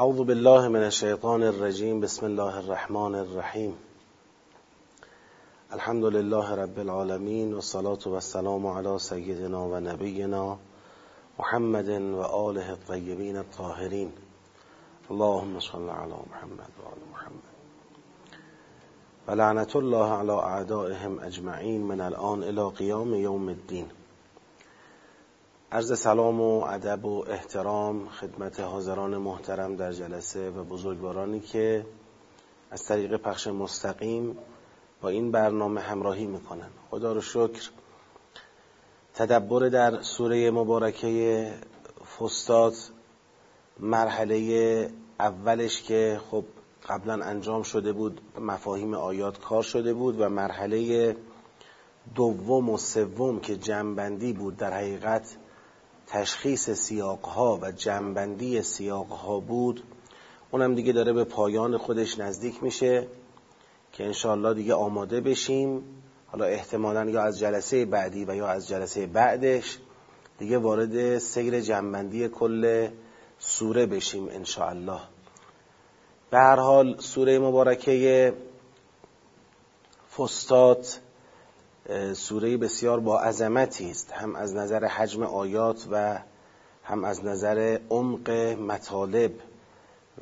اعوذ بالله من الشیطان الرجیم بسم الله الرحمن الرحیم الحمد لله رب العالمین والصلاة والسلام على سیدنا و نبینا محمد و آله الطیبین الطاهرین اللهم صل على محمد و آل محمد. و لعنت الله على اعدائهم اجمعین من الان الى قیام یوم الدین عرض سلام و ادب و احترام خدمت حاضران محترم در جلسه و بزرگوارانی که از طریق پخش مستقیم با این برنامه همراهی می‌کنن. خدا رو شکر. تدبر در سوره مبارکه فستاد مرحله اولش که خب قبلا انجام شده بود مفاهیم آیات کار شده بود و مرحله دوم و سوم که جنبندی بود در حقیقت تشخیص سیاقها و جنبندی سیاقها بود. اونم دیگه داره به پایان خودش نزدیک میشه که انشاءالله دیگه آماده بشیم. حالا احتمالا یا از جلسه بعدی و یا از جلسه بعدش دیگه وارد سیر جنبندی کل سوره بشیم انشاءالله. به هر حال سوره مبارکه فستات سوره بسیار با عظمتی است. هم از نظر حجم آیات و هم از نظر عمق مطالب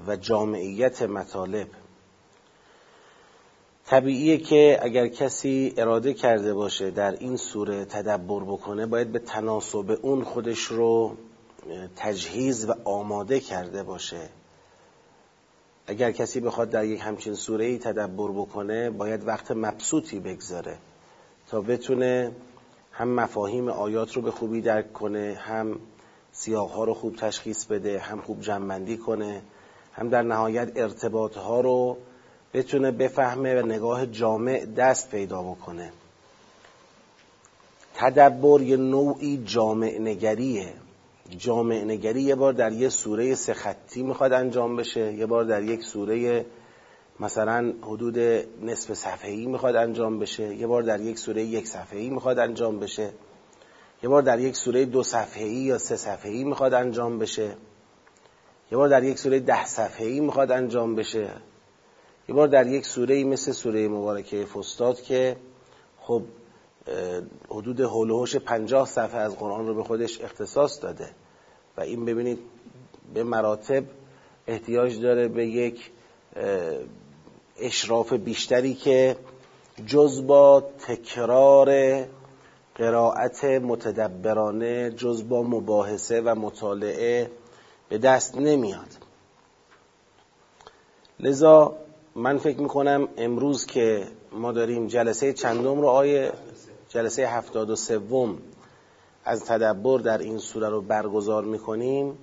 و جامعیت مطالب. طبیعیه که اگر کسی اراده کرده باشه در این سوره تدبر بکنه باید به تناسب اون خودش رو تجهیز و آماده کرده باشه. اگر کسی بخواد در یک همچین سوره ای تدبر بکنه باید وقت مبسوطی بگذاره. تا بتونه هم مفاهیم آیات رو به خوبی درک کنه هم سیاق ها رو خوب تشخیص بده هم خوب جمعندی کنه هم در نهایت ارتباط ها رو بتونه بفهمه و نگاه جامع دست پیدا بکنه. تدبر یه نوعی جامع نگریه جامع نگری یه بار در یه سوره سه خطی می‌خواد انجام بشه یه بار در یک سوره مثلا حدود نصف صفحه‌ای می‌خواد انجام بشه یه بار در یک سوره یک صفحه‌ای می‌خواد انجام بشه یه بار در یک سوره دو صفحه‌ای یا سه صفحه‌ای می‌خواد انجام بشه یه بار در یک سوره ده صفحه‌ای می‌خواد انجام بشه یه بار در یک سوره مثل سوره مبارکه فستاد که خب حدود هلوهوش پنجاه صفحه از قرآن رو به خودش اختصاص داده و این ببینید به مراتب احتیاج داره به یک اشراف بیشتری که جز با تکرار قرائت متدبرانه جز با مباحثه و مطالعه به دست نمیاد. لذا من فکر می‌کنم امروز که ما داریم جلسه چندم رو آیه جلسه هفتاد و سوم از تدبر در این سوره رو برگزار می‌کنیم.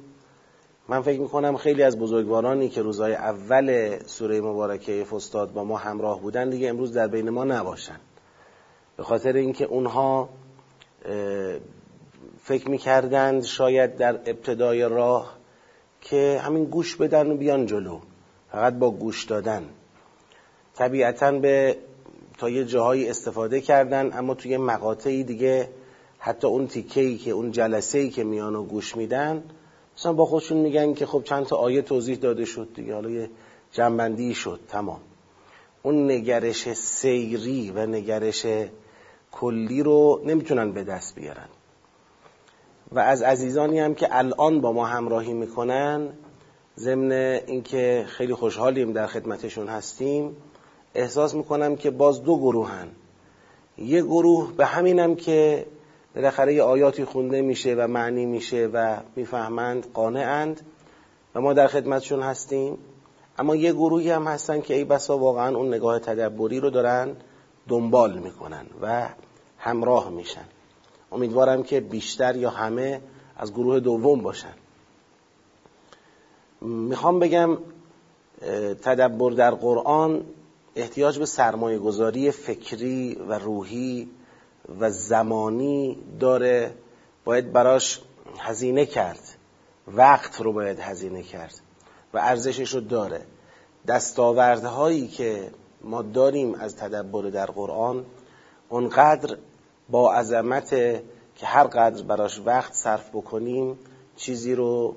من فکر می‌کنم خیلی از بزرگوارانی که روزهای اول سوره مبارکه فستاد با ما همراه بودن دیگه امروز در بین ما نباشن. به خاطر اینکه اونها فکر می‌کردند شاید در ابتدای راه که همین گوش بدن و بیان جلو. فقط با گوش دادن. طبیعتا به تا یه جاهایی استفاده کردن اما توی مقاطعی دیگه حتی اون تیکهی که اون جلسه‌ای که میان و گوش میدن مثلا با خودشون میگن که خب چند تا آیه توضیح داده شد دیگه حالا یه جنبندی شد تمام. اون نگرش سیری و نگرش کلی رو نمی‌تونن به دست بیارن. و از عزیزانی هم که الان با ما همراهی می‌کنن ضمن اینکه خیلی خوشحالیم در خدمتشون هستیم احساس می‌کنم که باز دو گروهن. یه گروه به همینم که بالاخره یه آیاتی خونده میشه و معنی میشه و می‌فهمند قانعند و ما در خدمتشون هستیم. اما یه گروهی هم هستن که ای بسا واقعا اون نگاه تدبری رو دارن دنبال می‌کنن و همراه میشن. امیدوارم که بیشتر یا همه از گروه دوم باشن. می‌خوام بگم تدبر در قرآن احتیاج به سرمایه گذاری فکری و روحی و زمانی داره باید براش هزینه کرد. وقت رو باید هزینه کرد و ارزشش رو داره. دستاوردهایی که ما داریم از تدبر در قرآن اونقدر با عظمت که هر قدر براش وقت صرف بکنیم چیزی رو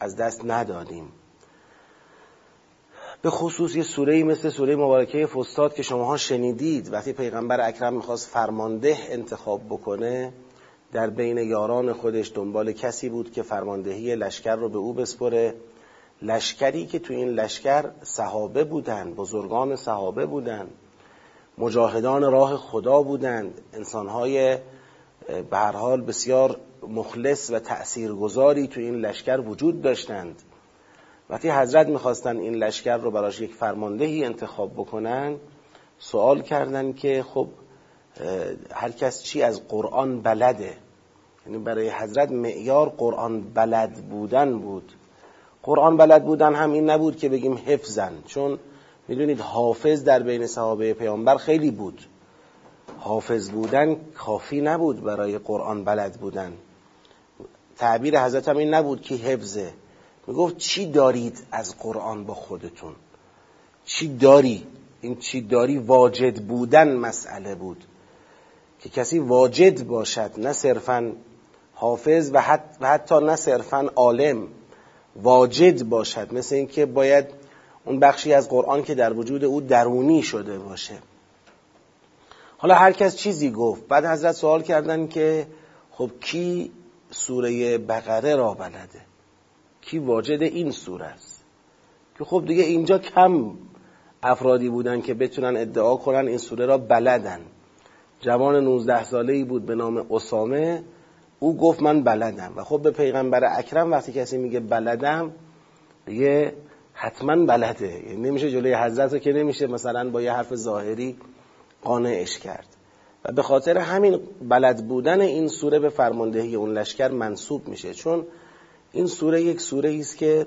از دست ندادیم. به خصوص یه سوره مثل سوره مبارکه فستاد که شماها شنیدید وقتی پیغمبر اکرم می‌خواست فرمانده انتخاب بکنه در بین یاران خودش دنبال کسی بود که فرماندهی لشکر رو به او بسپره. لشکری که تو این لشکر صحابه بودند بزرگان صحابه بودند مجاهدان راه خدا بودند انسانهای به هر حال بسیار مخلص و تأثیرگذاری تو این لشکر وجود داشتند. وقتی حضرت می‌خواستن این لشکر رو براش یک فرماندهی انتخاب بکنن سوال کردن که خب هر کس چی از قرآن بلده؟ یعنی برای حضرت معیار قرآن بلد بودن بود. قرآن بلد بودن هم این نبود که بگیم حفظن چون می‌دونید حافظ در بین صحابه پیامبر خیلی بود. حافظ بودن کافی نبود برای قرآن بلد بودن. تعبیر حضرت هم این نبود که حفظه. می‌گفت چی دارید از قرآن با خودتون؟ چی داری؟ این چی داری واجد بودن مسئله بود. که کسی واجد باشد نه صرفا حافظ و, حتی نه صرفا عالم واجد باشد. مثل اینکه باید اون بخشی از قرآن که در وجود او درونی شده باشه. حالا هر کس چیزی گفت. بعد حضرت سوال کردن که خب کی سوره بقره را بلده؟ کی واجد این سوره است؟ که خب دیگه اینجا کم افرادی بودن که بتونن ادعا کنن این سوره را بلدن. جوان 19 ساله ای بود به نام اسامه. او گفت من بلدم. و خب به پیغمبر اکرم وقتی کسی میگه بلدم دیگه حتما بلده. یعنی نمیشه جلوی حضرت رو که نمیشه مثلا با یه حرف ظاهری قانعش کرد. و به خاطر همین بلد بودن این سوره به فرماندهی اون لشکر منصوب میشه. چون این سوره یک سوره است که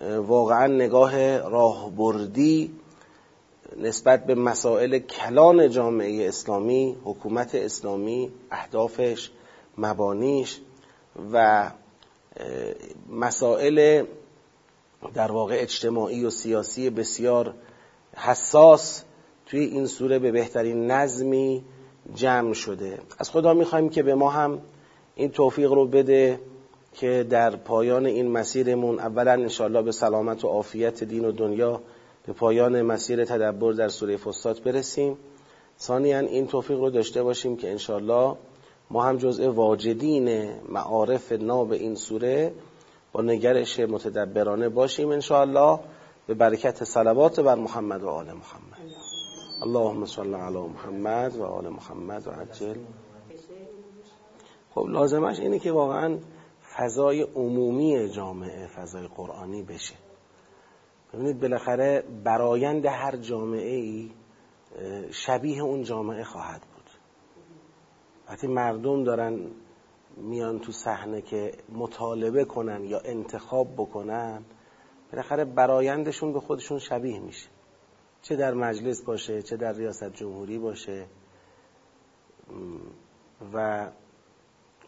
واقعا نگاه راهبردی نسبت به مسائل کلان جامعه اسلامی حکومت اسلامی اهدافش مبانیش و مسائل در واقع اجتماعی و سیاسی بسیار حساس توی این سوره به بهترین نظمی جمع شده. از خدا می‌خوایم که به ما هم این توفیق رو بده. که در پایان این مسیرمون اولا انشاءالله به سلامت و عافیت دین و دنیا به پایان مسیر تدبر در سوره فستات برسیم. ثانیا این توفیق رو داشته باشیم که انشاءالله ما هم جزء واجدین معارف ناب این سوره با نگرش متدبرانه باشیم انشاءالله. به برکت صلوات بر محمد و آل محمد. اللهم صل علی محمد و آل محمد و عجل. خب لازمش اینه که واقعا فضای عمومی جامعه فضای قرآنی بشه. ببینید بالاخره برایند هر جامعه ای شبیه اون جامعه خواهد بود. وقتی مردم دارن میان تو صحنه که مطالبه کنن یا انتخاب بکنن بالاخره برایندشون به خودشون شبیه میشه. چه در مجلس باشه چه در ریاست جمهوری باشه. و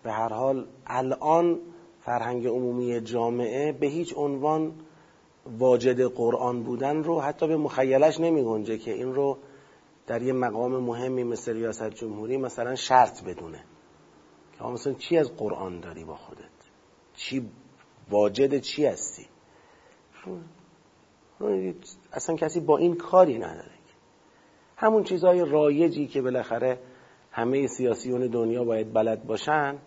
به هر حال الان فرهنگ عمومی جامعه به هیچ عنوان واجد قرآن بودن رو حتی به مخیلش نمی گنجه که این رو در یه مقام مهمی مثل ریاست جمهوری مثلا شرط بدونه. که مثلا چی از قرآن داری با خودت؟ چی واجد چی هستی؟ اصلا کسی با این کاری نداره همون چیزهای رایجی که بالاخره همه سیاسیون دنیا باید بلد باشن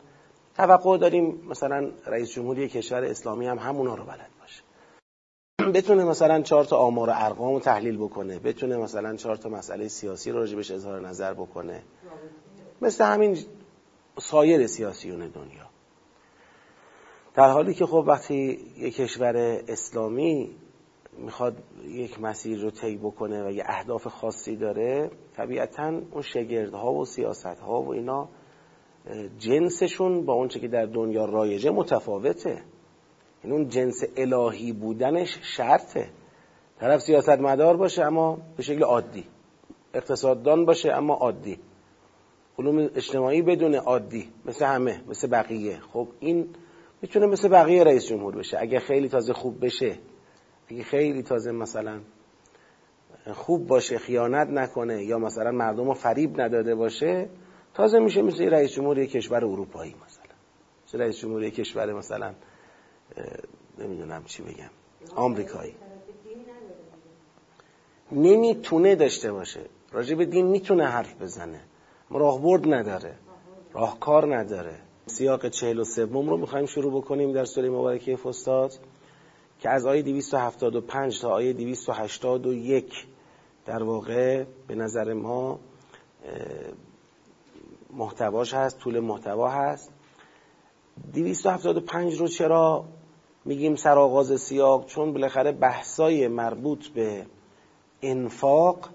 توقع داریم مثلا رئیس جمهوری کشور اسلامی هم همونا رو بلد باشه. بتونه مثلا چهار تا آمار و ارقام رو تحلیل بکنه بتونه مثلا چهار تا مسئله سیاسی رو راجبش اظهار نظر بکنه. مثل همین سایر سیاسیون دنیا. در حالی که خب وقتی یک کشور اسلامی می‌خواد یک مسیر رو طی بکنه و یه اهداف خاصی داره طبیعتا اون شگردها و سیاستها و اینا جنسشون با اونچه که در دنیا رایجه متفاوته. این اون جنس الهی بودنش شرطه. طرف سیاست مدار باشه اما به شکل عادی. اقتصاددان باشه اما عادی. علوم اجتماعی بدون عادی مثل همه مثل بقیه. خب این می‌تونه مثل بقیه رئیس جمهور بشه. اگه خیلی تازه خوب بشه اگه خیلی تازه مثلا خوب باشه خیانت نکنه یا مثلا مردم رو فریب نداده باشه تازه میشه مثل رئیس جمهوری کشور اروپایی مثلا. مثل رئیس جمهوری کشور مثلا نمی‌دونم چی بگم. آمریکایی. نمی‌تونه داشته باشه. راجع به دین می‌تونه حرف بزنه. راهبرد نداره. راهکار نداره. سیاق چهل و سوم رو می‌خوایم شروع بکنیم در سوره مبارکه فستاد که از آیه 275 تا آیه 281 در واقع به نظر ما محتواش هست طول محتوا هست. 275 رو چرا میگیم سرآغاز سیاق؟ چون بالاخره بحثای مربوط به انفاق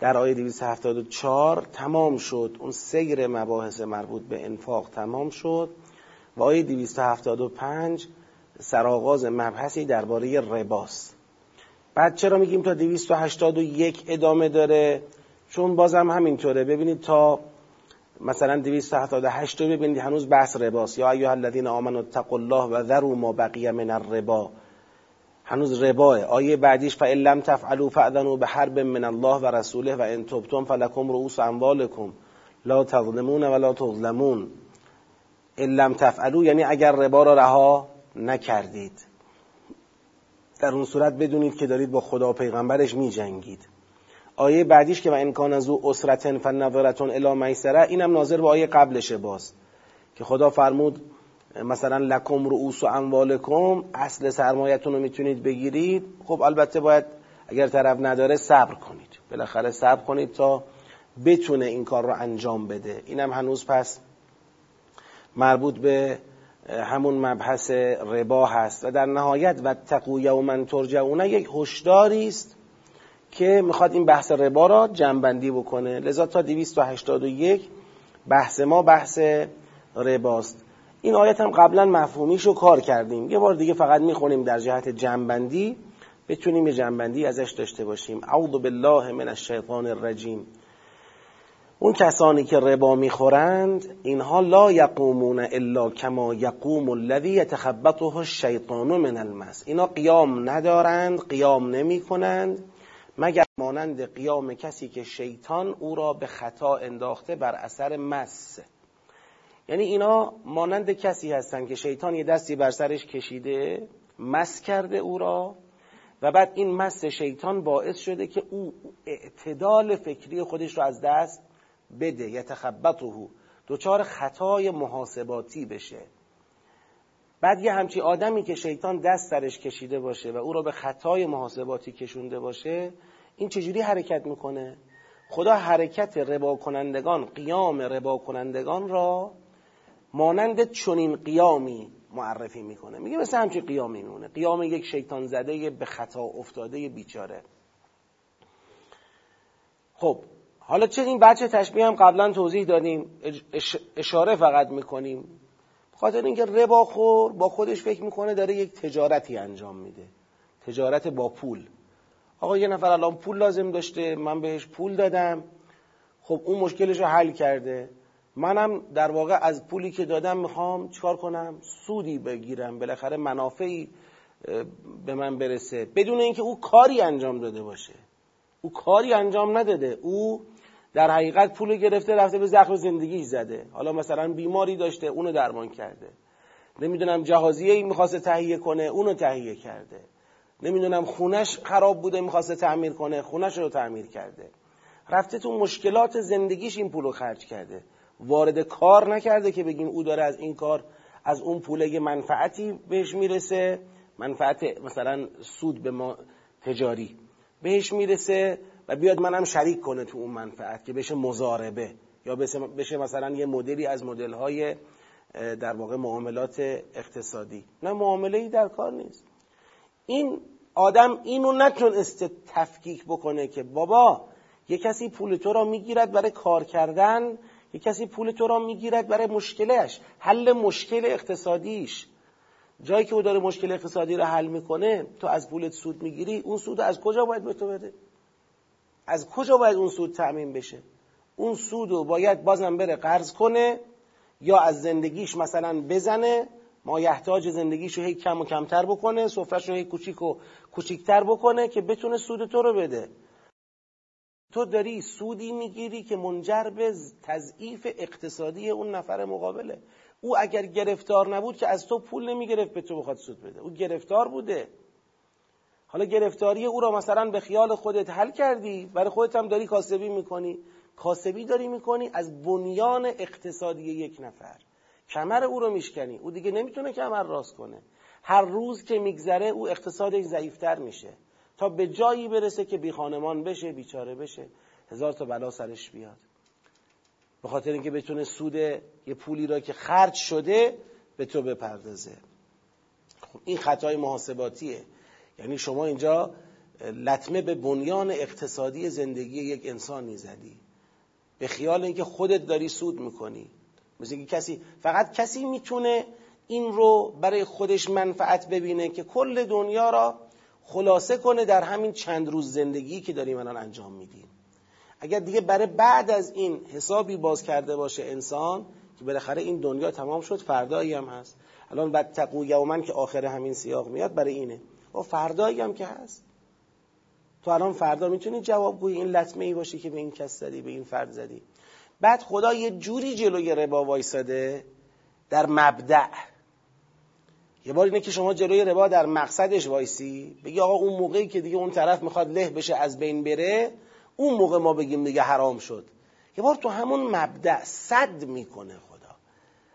در آیه 274 تمام شد. اون سیر مباحث مربوط به انفاق تمام شد. و آیه 275 سرآغاز مبحثی درباره رباست. بعد چرا میگیم تا 281 ادامه داره؟ چون بازم همینطوره. ببینید تا مثلا 278 رو ببینید هنوز بحث رباست. یا ایها الذین آمنوا اتقوا الله و ذروا ما بقی من الربا. هنوز رباه آیه بعدیش فإن لم تفعلوا فأذنوا بحرب من الله و رسوله و ان تبتم فلکم رؤوس اموالکم لا تظلمون ولا تظلمون. ان لم تفعلوا یعنی اگر ربا را رها نکردید. در اون صورت بدونید که دارید با خدا و پیغمبرش می جنگید آیه بعدیش که و امکان از او اسرتن فنظرتون الی میسره اینم ناظر به آیه قبلشه باز. که خدا فرمود مثلا لکم رؤوس و اموالکم اصل سرمایتون رو می‌تونید بگیرید. خب البته باید اگر طرف نداره صبر کنید. بالاخره صبر کنید تا بتونه این کار رو انجام بده. اینم هنوز پس مربوط به همون مبحث ربا هست. و در نهایت و تقو یوما ترجعون یک هشداری است که می‌خواد این بحث ربا را جنبندی بکنه. لذا تا 281 بحث ما بحث رباست. این آیت هم قبلا مفهومیش رو کار کردیم. یه بار دیگه فقط می‌خونیم در جهت جنبندی. بتونیم یه جنبندی ازش داشته باشیم. اعوذ بالله من الشیطان الرجیم. اون کسانی که ربا می‌خورند اینها لا یقومون الا کما یقوم الذی یتخبطه الشیطان من المس. اینا قیام ندارند قیام نمی کنند مگر مانند قیام کسی که شیطان او را به خطا انداخته بر اثر مس. یعنی اینا مانند کسی هستند که شیطان یه دستی بر سرش کشیده مس کرده او را و بعد این مس شیطان باعث شده که او اعتدال فکری خودش رو از دست بده. یتخبطه دوچار خطای محاسباتی بشه. بعد یه همچی آدمی که شیطان دست سرش کشیده باشه و او را به خطای محاسباتی کشونده باشه این چجوری حرکت می‌کنه؟ خدا حرکت ربا کنندگان قیام ربا کنندگان را مانند چنین قیامی معرفی می‌کنه. میگه مثل همچین قیامی میمونه. قیام یک شیطان زده به خطا افتاده بیچاره. خب حالا چه این بچه تشبیه هم قبلا توضیح دادیم اشاره فقط می‌کنیم. خاطر اینکه ربا خور با خودش فکر می‌کنه داره یک تجارتی انجام میده. تجارت با پول. آقا یه نفر الان پول لازم داشته من بهش پول دادم. خب اون مشکلش رو حل کرده. منم در واقع از پولی که دادم می‌خوام چیکار کنم؟ سودی بگیرم. بالاخره منافعی به من برسه. بدون اینکه او کاری انجام داده باشه. او کاری انجام نداده. او در حقیقت پول گرفته رفته به زخم زندگی زده. حالا مثلا بیماری داشته اونو درمان کرده. نمی‌دونم جهازیه ای می‌خواسته تهیه کنه اونو تهیه کرده. نمی‌دونم خونش خراب بوده می‌خواسته تعمیر کنه خونش رو تعمیر کرده. رفته تو مشکلات زندگیش این پول رو خرج کرده. وارد کار نکرده که بگیم او داره از این کار از اون پول یه منفعتی بهش می‌رسه. منفعت مثلا سود به ما تجاری بهش می‌رسه و بیاد منم شریک کنه تو اون منفعت که بشه مزاربه یا بشه مثلا یه مدلی از مدل در واقع معاملات اقتصادی. نه معامله ای در کار نیست. این آدم اینو نتونسته تفکیک بکنه که بابا یه کسی پول تو را می‌گیرد برای کار کردن یه کسی پول تو را می‌گیرد برای مشکلش حل مشکل اقتصادیش. جایی که او داره مشکل اقتصادی را حل می‌کنه تو از پولت سود می‌گیری اون سود از کجا باید به تو بده؟ از کجا باید اون سود تأمین بشه؟ اون سود رو باید بازم بره قرض کنه یا از زندگیش مثلا بزنه؟ ما یحتاج زندگیش رو هی کم و کمتر بکنه سفرش رو هی کوچیک و کوچیکتر بکنه که بتونه سود تو رو بده. تو داری سودی می‌گیری که منجر به تضعیف اقتصادی اون نفر مقابله. او اگر گرفتار نبود که از تو پول نمی‌گرفت به تو بخواد سود بده. او گرفتار بوده. حالا گرفتاری او را مثلا به خیال خودت حل کردی برای خودت هم داری کاسبی می‌کنی. کاسبی داری می‌کنی از بنیان اقتصادی یک نفر. کمر او رو میشکنی. او دیگه نمی‌تونه کمر راست کنه. هر روز که میگذره او اقتصادش ضعیفتر میشه. تا به جایی برسه که بی خانمان بشه بیچاره بشه هزار تا بلا سرش بیاد. به خاطر اینکه بتونه سود یه پولی را که خرج شده به تو بپردازه. خب این خطای محاسباتیه. یعنی شما اینجا لطمه به بنیان اقتصادی زندگی یک انسانی زدی به خیال اینکه خودت داری سود می‌کنی. مثل اینکه کسی فقط کسی می‌تونه این رو برای خودش منفعت ببینه که کل دنیا را خلاصه کنه در همین چند روز زندگی که داریم الان انجام میدیم. اگر دیگه برای بعد از این حسابی باز کرده باشه انسان که بالاخره این دنیا تمام شد فردایی هم هست. الان بعد تقو یومن که آخر همین سیاق میاد برای اینه. و فردایی هم که هست. تو الان فردا می‌تونی جواب گویی این لطمه ای باشی که به این کس زدی به این فرد زدی. بعد خدا یه جوری جلوی ربا وایساده در مبدع. یه بار اینه که شما جلوی ربا در مقصدش وایسی بگی آقا اون موقعی که دیگه اون طرف می‌خواد له بشه از بین بره اون موقع ما بگیم دیگه حرام شد. یه بار تو همون مبدع صد می‌کنه خدا.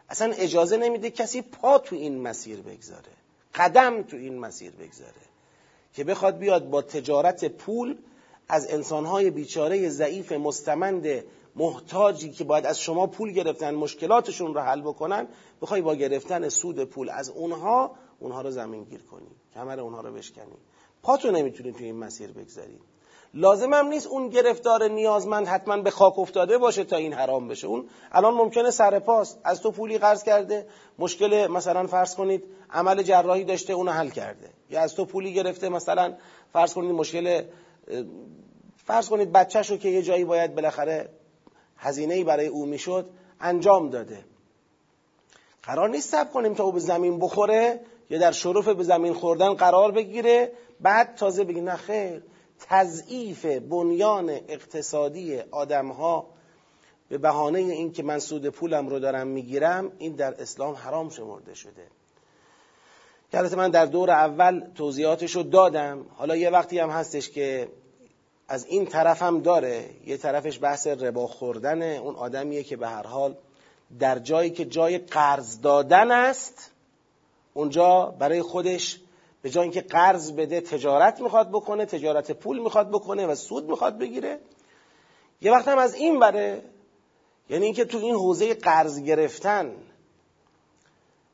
اصلا اجازه نمیده کسی پا تو این مسیر بگذاره. قدم تو این مسیر بگذاره. که بخواد بیاد با تجارت پول از انسانهای بیچاره ضعیف مستمند محتاجی که باید از شما پول گرفتن مشکلاتشون رو حل بکنن بخوای با گرفتن سود پول از اونها اونها رو زمین گیر کنی کمر اونها رو بشکنی. پاتو نمی‌تونی توی این مسیر بگذاری. لازم هم نیست اون گرفتار نیازمند حتما به خاک افتاده باشه تا این حرام بشه. اون الان ممکنه سر پاست. از تو پولی قرض کرده. مشکل مثلا فرض کنید عمل جراحی داشته اونو حل کرده. یا از تو پولی گرفته مثلا فرض کنید مشکل فرض کنید بچهشو که یه جایی باید بالاخره هزینه برای او می‌شد انجام داده. قرار نیست سب کنیم تا او به زمین بخوره یا در شرف به زمین خوردن قرار بگیره. بعد تازه بگی نه خیر تضعیف بنیان اقتصادی آدمها به بهانه اینکه من سود پولم رو دارم می‌گیرم این در اسلام حرام شمرده شده. البته من در دور اول توضیحاتش رو دادم. حالا یه وقتی هم هستش که از این طرف هم داره. یه طرفش بحث ربا خوردن اون آدمیه که به هر حال در جایی که جای قرض دادن است اونجا برای خودش به جای اینکه قرض بده تجارت می‌خواد بکنه تجارت پول می‌خواد بکنه و سود می‌خواد بگیره. یه وقت هم از این بره یعنی اینکه تو این حوزه قرض گرفتن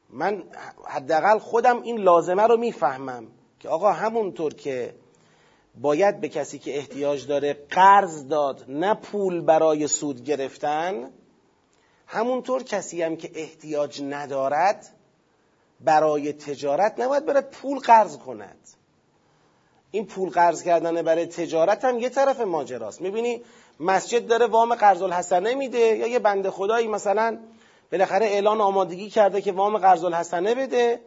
من حداقل خودم این لازمه رو می‌فهمم که آقا همونطور که باید به کسی که احتیاج داره قرض داد نه پول برای سود گرفتن همونطور کسی هم که احتیاج ندارد برای تجارت نباید برای پول قرض کند. این پول قرض کردن برای تجارت هم یه طرف ماجراست. می‌بینی مسجد داره وام قرض الحسنه میده یا یه بنده خدایی مثلا بالاخره اعلان آمادگی کرده که وام قرض الحسنه بده.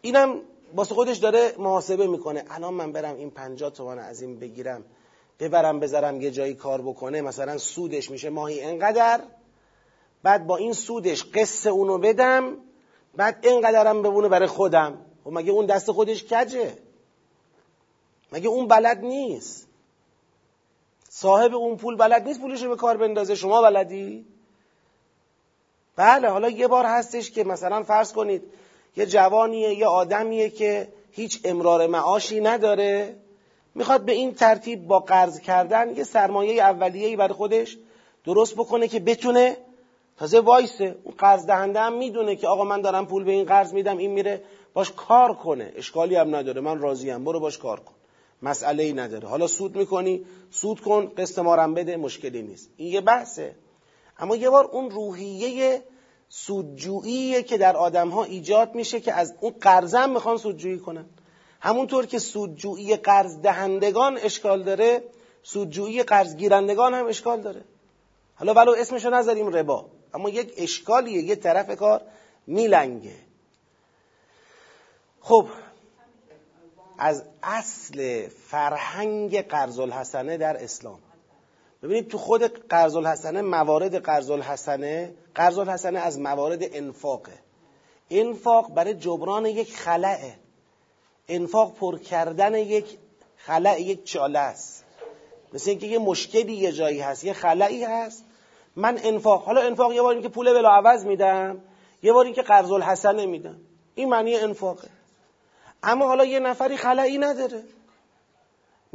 اینم واسه خودش داره محاسبه می‌کنه. الان من برم این 50 تومن از این بگیرم ببرم بذارم یه جایی کار بکنه مثلا سودش میشه ماهی انقدر بعد با این سودش قصه اونو بدم بعد اینقدرم بمونه برای خودم. و خب مگه اون دست خودش کجه؟ مگه اون بلد نیست؟ صاحب اون پول بلد نیست پولش رو به کار بندازه؟ شما بلدی؟ بله حالا یه بار هستش که مثلا فرض کنید یه جوانیه یه آدمیه که هیچ امرار معاشی نداره. می‌خواد به این ترتیب با قرض کردن یه سرمایه اولیه‌ای برای خودش درست بکنه که بتونه تازه وایسه. اون قرض دهنده هم می‌دونه که آقا من دارم پول به این قرض میدم این میره باش کار کنه. اشکالی هم نداره من راضیم. برو باش کار کن. مسئله ای نداره. حالا سود می‌کنی سود کن قسط مارم بده مشکلی نیست. این یه بحثه. اما یه بار اون روحیه سودجوییه که در آدم ها ایجاد میشه که از اون قرضم می‌خوان سودجویی کنن. همونطور که سودجویی قرض دهندگان اشکال داره سودجویی قرض گیرندگان هم اشکال داره. حالا ولو اسمشو نذاریم ربا. اما یک اشکالیه یه طرف کار میلنگه. خب از اصل فرهنگ قرض الحسنه در اسلام. ببینید تو خود قرض الحسنه موارد قرض الحسنه قرض الحسنه از موارد انفاقه. انفاق برای جبران یک خلعه. انفاق پر کردن یک خلع یک چاله است. مثل اینکه یه مشکلی یه جایی هست یه خلعی هست. من انفاق حالا انفاق یه بار اینکه پول بلا عوض میدم یه بار اینکه قرض الحسنه میدم. این معنی انفاقه. اما حالا یه نفری خلعی نداره.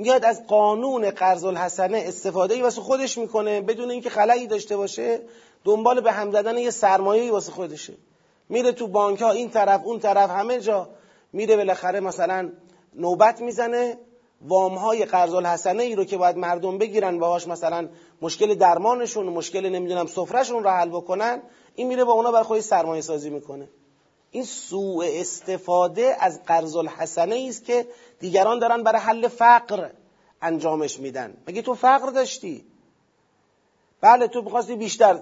میاد از قانون قرض الحسنه استفاده ای واسه خودش می‌کنه بدون اینکه خلایی داشته باشه دنبال به هم زدن یه سرمایه واسه خودشه. میره تو بانک ها این طرف اون طرف همه جا. میره بالاخره مثلا نوبت می‌زنه. وام های قرض الحسنه ای رو که باید مردم بگیرن باهاش مثلا مشکل درمانشون مشکل نمی‌دونم سفرهشون رو حل بکنن این میره با اونا برای خودش سرمایه سازی می‌کنه. این سوء استفاده از قرض الحسنه است که دیگران دارن برای حل فقر انجامش میدن. مگه تو فقر داشتی؟ بله تو می‌خواستی بیشتر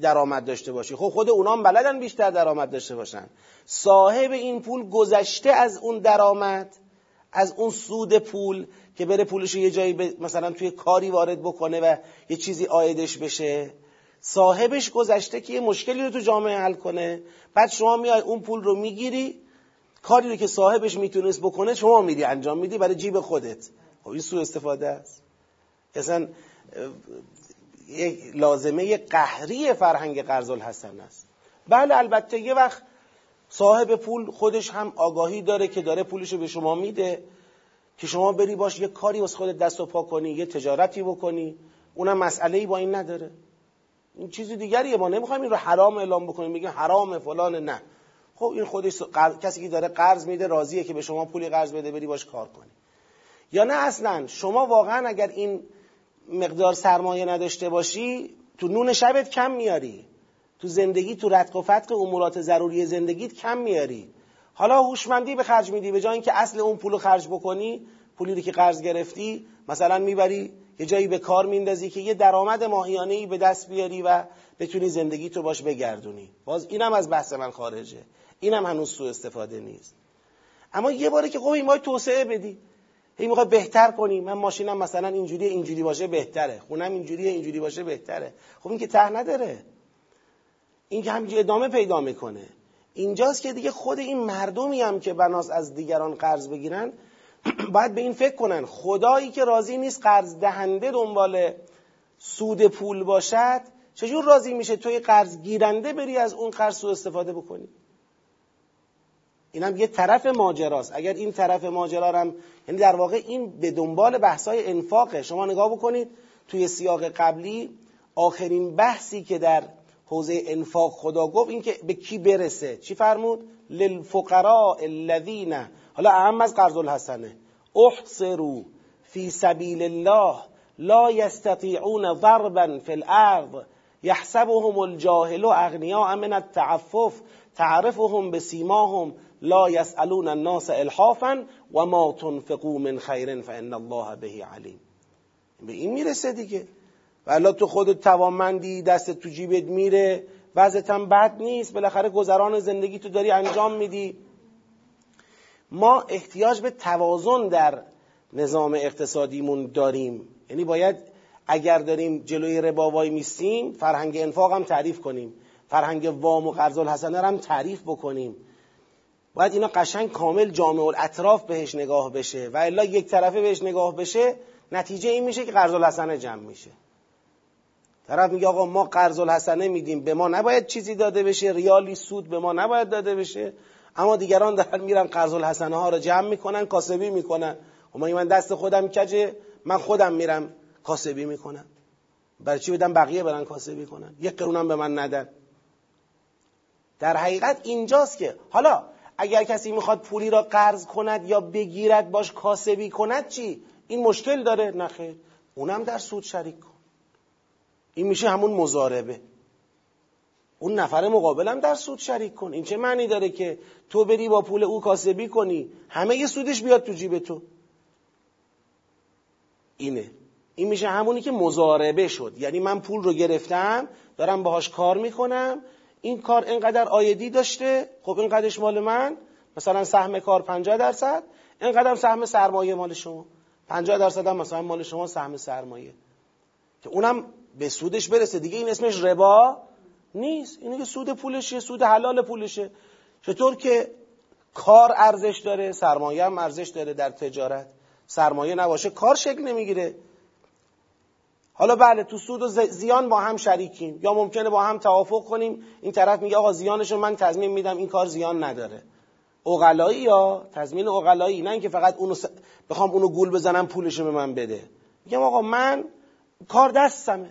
درآمد داشته باشی. خب خود اونام بلدن بیشتر درآمد داشته باشن. صاحب این پول گذشته از اون درآمد از اون سود پول که بره پولش یه جایی مثلا توی کاری وارد بکنه و یه چیزی آیدش بشه. صاحبش گذشته که یه مشکلی رو تو جامعه حل کنه. بعد شما میای اون پول رو می‌گیری کاری رو که صاحبش می‌تونست بکنه شما میدی انجام میدی برای جیب خودت. خب این سوء استفاده است. اصلا لازمه قهری فرهنگ قرض الحسن است. بله البته یه وقت صاحب پول خودش هم آگاهی داره که داره پولش رو به شما میده که شما بری باش یه کاری واسه خودت دست و پا کنی یه تجارتی بکنی. اونم مسئله ای با این نداره. این چیزی دیگریه. ما نمی‌خوایم این رو حرام اعلام بکنیم میگیم حرام فلان نه. خب این خودش کسی که داره قرض میده راضیه که به شما پولی قرض بده بری باش کار کنی. یا نه اصلا شما واقعا اگر این مقدار سرمایه نداشته باشی تو نون شبت کم میاری. تو زندگی تو رتق و فتق امورات ضروری زندگیت کم میاری. حالا هوشمندی به خرج میدی به جای اینکه اصل اون پولو خرج بکنی پولی رو که قرض گرفتی مثلا می‌بری یه جایی به کار میندازی که یه درآمد ماهیانه ای به دست بیاری و بتونی زندگی تو باش بگردونی. باز اینم از بحث من خارجه. اینم هنوز سوء استفاده نیست. اما یه باره که خب این توسعه بدی. هی می‌خوای بهتر کنی. من ماشینم مثلا اینجوری اینجوری باشه بهتره. خونم اینجوری اینجوری باشه بهتره. خب این که ته نداره. این که همینجوری ادامه پیدا می‌کنه. اینجاست که دیگه خود این مردمی هم که بناس از دیگران قرض بگیرن باید به این فکر کنن. خدایی که راضی نیست قرض دهنده دنبال سود پول باشد چجور راضی میشه توی قرض گیرنده بری از اون قرض سو استفاده بکنی؟ اینم یه طرف ماجراست. اگر این طرف ماجرا هم یعنی در واقع این به دنبال بحثای انفاقه. شما نگاه بکنید توی سیاق قبلی آخرین بحثی که در حوزه انفاق خدا گفت این که به کی برسه. چی فرمود؟ للفقراء الذین حالا اهم از قرض الحسنه. احصروا فی سبیل الله لا یستطیعون ضربا فی الارض. یحسبهم الجاهل اغنیاء من التعفف. تعرفهم بسیماهم. لا یسالون الناس الحافا و ما تنفقوا من خیر فان الله به علیم به این می‌رسه دیگه. ولی تو خودت توانمندی دست تو جیبت میره. وضعت هم بد نیست. بالاخره گذران زندگی تو داری انجام میدی. ما احتیاج به توازن در نظام اقتصادیمون داریم. یعنی باید اگر داریم جلوی ربا وای میستیم فرهنگ انفاق هم تعریف کنیم. فرهنگ وام و قرض الحسنه هم تعریف بکنیم. باید اینا قشنگ کامل جامع الاطراف بهش نگاه بشه و الا یک طرفه بهش نگاه بشه نتیجه این میشه که قرض الحسنه جمع میشه. طرف میگه آقا ما قرض الحسنه میدیم به ما نباید چیزی داده بشه ریالی سود به ما نباید داده بشه. اما دیگران دارن میرن قرض الحسنه ها رو جمع می‌کنن کاسبی می‌کنن. و خب من دست خودم کجه؟ من خودم میرم کاسبی می‌کنم. برای چی بدم بقیه برن کاسبی کنن؟ یک قرونم به من ندن. در حقیقت اینجاست که حالا اگر کسی می‌خواد پولی را قرض کند یا بگیرد باش کاسبی کند چی؟ این مشکل داره نخیر اونم در سود شریک کن. این میشه همون مزاربه اون نفر مقابلم در سود شریک کن. این چه معنی داره که تو بری با پول او کاسبی کنی همه یه سودش بیاد تو جیب تو؟ اینه. این میشه همونی که مزاربه شد. یعنی من پول رو گرفتم دارم باهاش کار می‌کنم این کار اینقدر آیدی داشته خب اینقدرش مال من مثلا سهم کار 50 درصد اینقدر سهم سرمایه مال شما. 50 درصد هم مثلا مال شما سهم سرمایه. که اونم به سودش برسه. دیگه این اسمش ربا نیست. اینه که سود پولشه سود حلال پولشه. چطور که کار ارزش داره سرمایه هم ارزش داره در تجارت. سرمایه نباشه کار شکل نمی‌گیره. حالا بله تو سود و زیان با هم شریکیم یا ممکنه با هم توافق کنیم این طرف میگه آقا زیانشو من تضمین میدم این کار زیان نداره. اقلایی یا تضمین اقلایی نه اینکه فقط اونو س... بخوام اونو گول بزنم پولشو به من بده. میگم آقا من کار دستمه.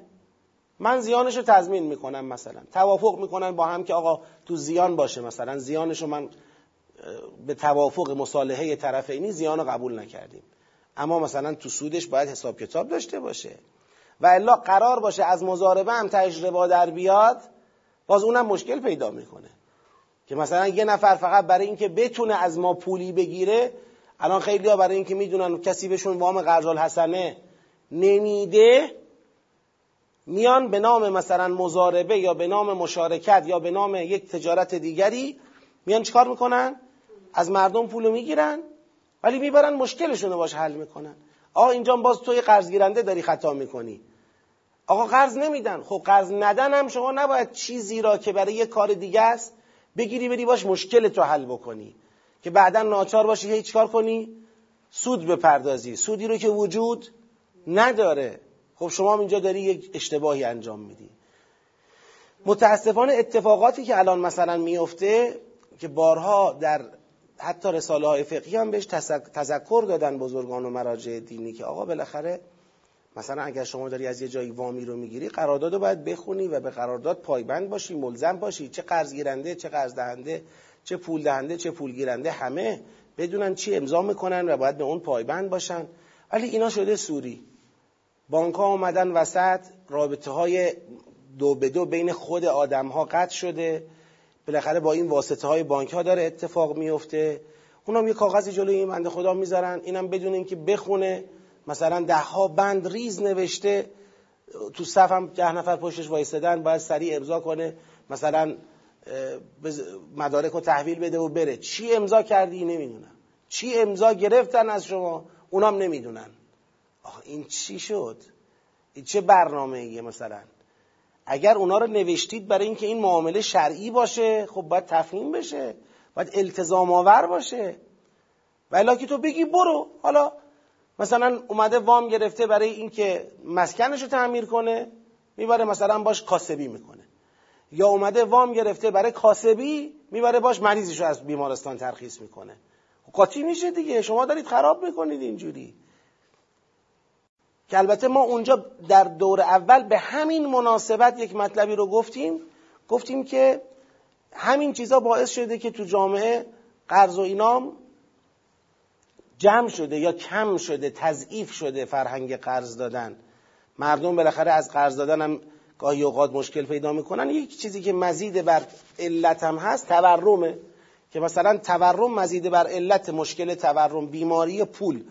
من زیانشو تضمین می‌کنم مثلا. توافق می‌کنن با هم که آقا تو زیان باشه مثلا. زیانشو من به توافق مصالحه طرفینی زیان رو قبول نکردیم. اما مثلا تو سودش باید حساب کتاب داشته باشه. و الا قرار باشه از مزاربه هم تجربه در بیاد باز اونم مشکل پیدا می‌کنه. که مثلا یه نفر فقط برای اینکه بتونه از ما پولی بگیره الان خیلی برای اینکه می‌دونن کسی بهشون وام قرض حسنه نمیده میان به نام مثلا مزاربه یا به نام مشارکت یا به نام یک تجارت دیگری میان چیکار می‌کنن؟ از مردم پولو می‌گیرن ولی می‌برن مشکلشون رو باش حل می‌کنن. آقا اینجا باز توی قرض گیرنده داری خطا می‌کنی. آقا قرض نمیدن. خب قرض ندن هم شما نباید چیزی را که برای یه کار دیگه است بگیری بری باش مشکل تو حل بکنی. که بعدا ناچار باشی هیچ کار کنی. سود بپردازی. سودی رو که وجود نداره. خب شما اینجا داری یک اشتباهی انجام میدی. متاسفانه اتفاقاتی که الان مثلا میفته که بارها در حتی رساله های فقهی هم بهش تذکر دادن بزرگان و مراجع دینی که آقا بالاخره مثلا اگر شما داری از یه جایی وامی رو می‌گیری قرارداد رو باید بخونی و به قرارداد پایبند باشی ملزم باشی. چه قرض گیرنده چه قرض دهنده چه پول دهنده چه پول گیرنده همه بدونن چی امضا می‌کنن و باید به اون پایبند باشن. ولی اینا شده سوری. بانک ها اومدن وسط رابطه های دو به دو بین خود آدم ها قطع شده. بالاخره با این واسطه های بانک ها داره اتفاق میفته. اونم یه کاغذی جلوی این بنده خدا می‌ذارن. اینم بدون اینکه بخونه. مثلا ده ها بند ریز نوشته. تو صف هم ده نفر پشتش وایستدن باید سریع امضا کنه. مثلا مدارک رو تحویل بده و بره. چی امضا کردی؟ نمی‌دونم. چی امضا گرفتن از شما؟ اونام نمی‌دونن. آخه این چی شد؟ این چه برنامه ایه مثلا؟ اگر اونا رو نوشتید برای اینکه این معامله شرعی باشه خب باید تفهیم بشه باید التزام آور باشه. ولی که تو بگی برو. حالا مثلا اومده وام گرفته برای اینکه مسکنش رو تعمیر کنه می‌بره مثلا باش کاسبی می‌کنه. یا اومده وام گرفته برای کاسبی می‌بره باش مریضش رو از بیمارستان ترخیص می‌کنه. قاطی میشه دیگه. شما دارید خراب می‌کنید اینجوری. که البته ما اونجا در دور اول به همین مناسبت یک مطلبی رو گفتیم. گفتیم که همین چیزا باعث شده که تو جامعه قرض و اینام جمع شده یا کم شده تضعیف شده فرهنگ قرض دادن. مردم بالاخره از قرض دادن هم گاهی اوقات مشکل پیدا می‌کنن. یک چیزی که مزید بر علت هم هست تورمه. که مثلا تورم مزید بر علت مشکل تورم بیماری پول.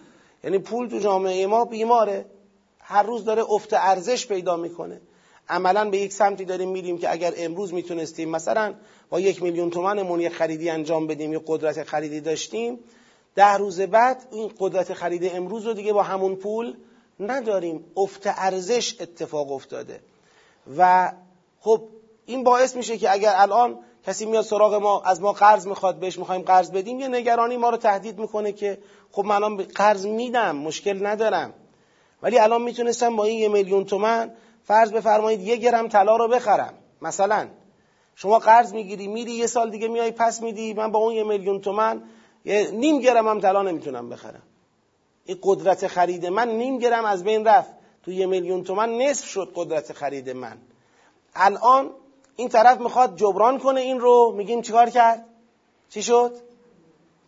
یعنی پول تو جامعه ما بیماره. هر روز داره افت ارزش پیدا می‌کنه. عملا به یک سمتی داریم میریم که اگر امروز می‌تونستیم مثلا با یک میلیون تومنمون یک خریدی انجام بدیم یا قدرت خریدی داشتیم ده روز بعد این قدرت خرید امروز رو دیگه با همون پول نداریم. افت ارزش اتفاق افتاده. و خب این باعث میشه که اگر الان کسی میاد سراغ ما از ما قرض می‌خواد بهش می‌خوایم قرض بدیم یه نگرانی ما رو تهدید می‌کنه که خب من الان قرض میدم مشکل ندارم. ولی الان می‌تونستم با این یه میلیون تومن فرض بفرمایید یه گرم طلا رو بخرم. مثلا شما قرض می‌گیری میری یه سال دیگه میای پس میدی من با اون یه میلیون تومن یه نیم گرم هم طلا نمی‌تونم بخرم. این قدرت خرید من نیم گرم از بین رفت. تو یه میلیون تومن نصف شد قدرت خرید من. الان این طرف می‌خواد جبران کنه این رو. میگیم چیکار کرد؟ چی شد؟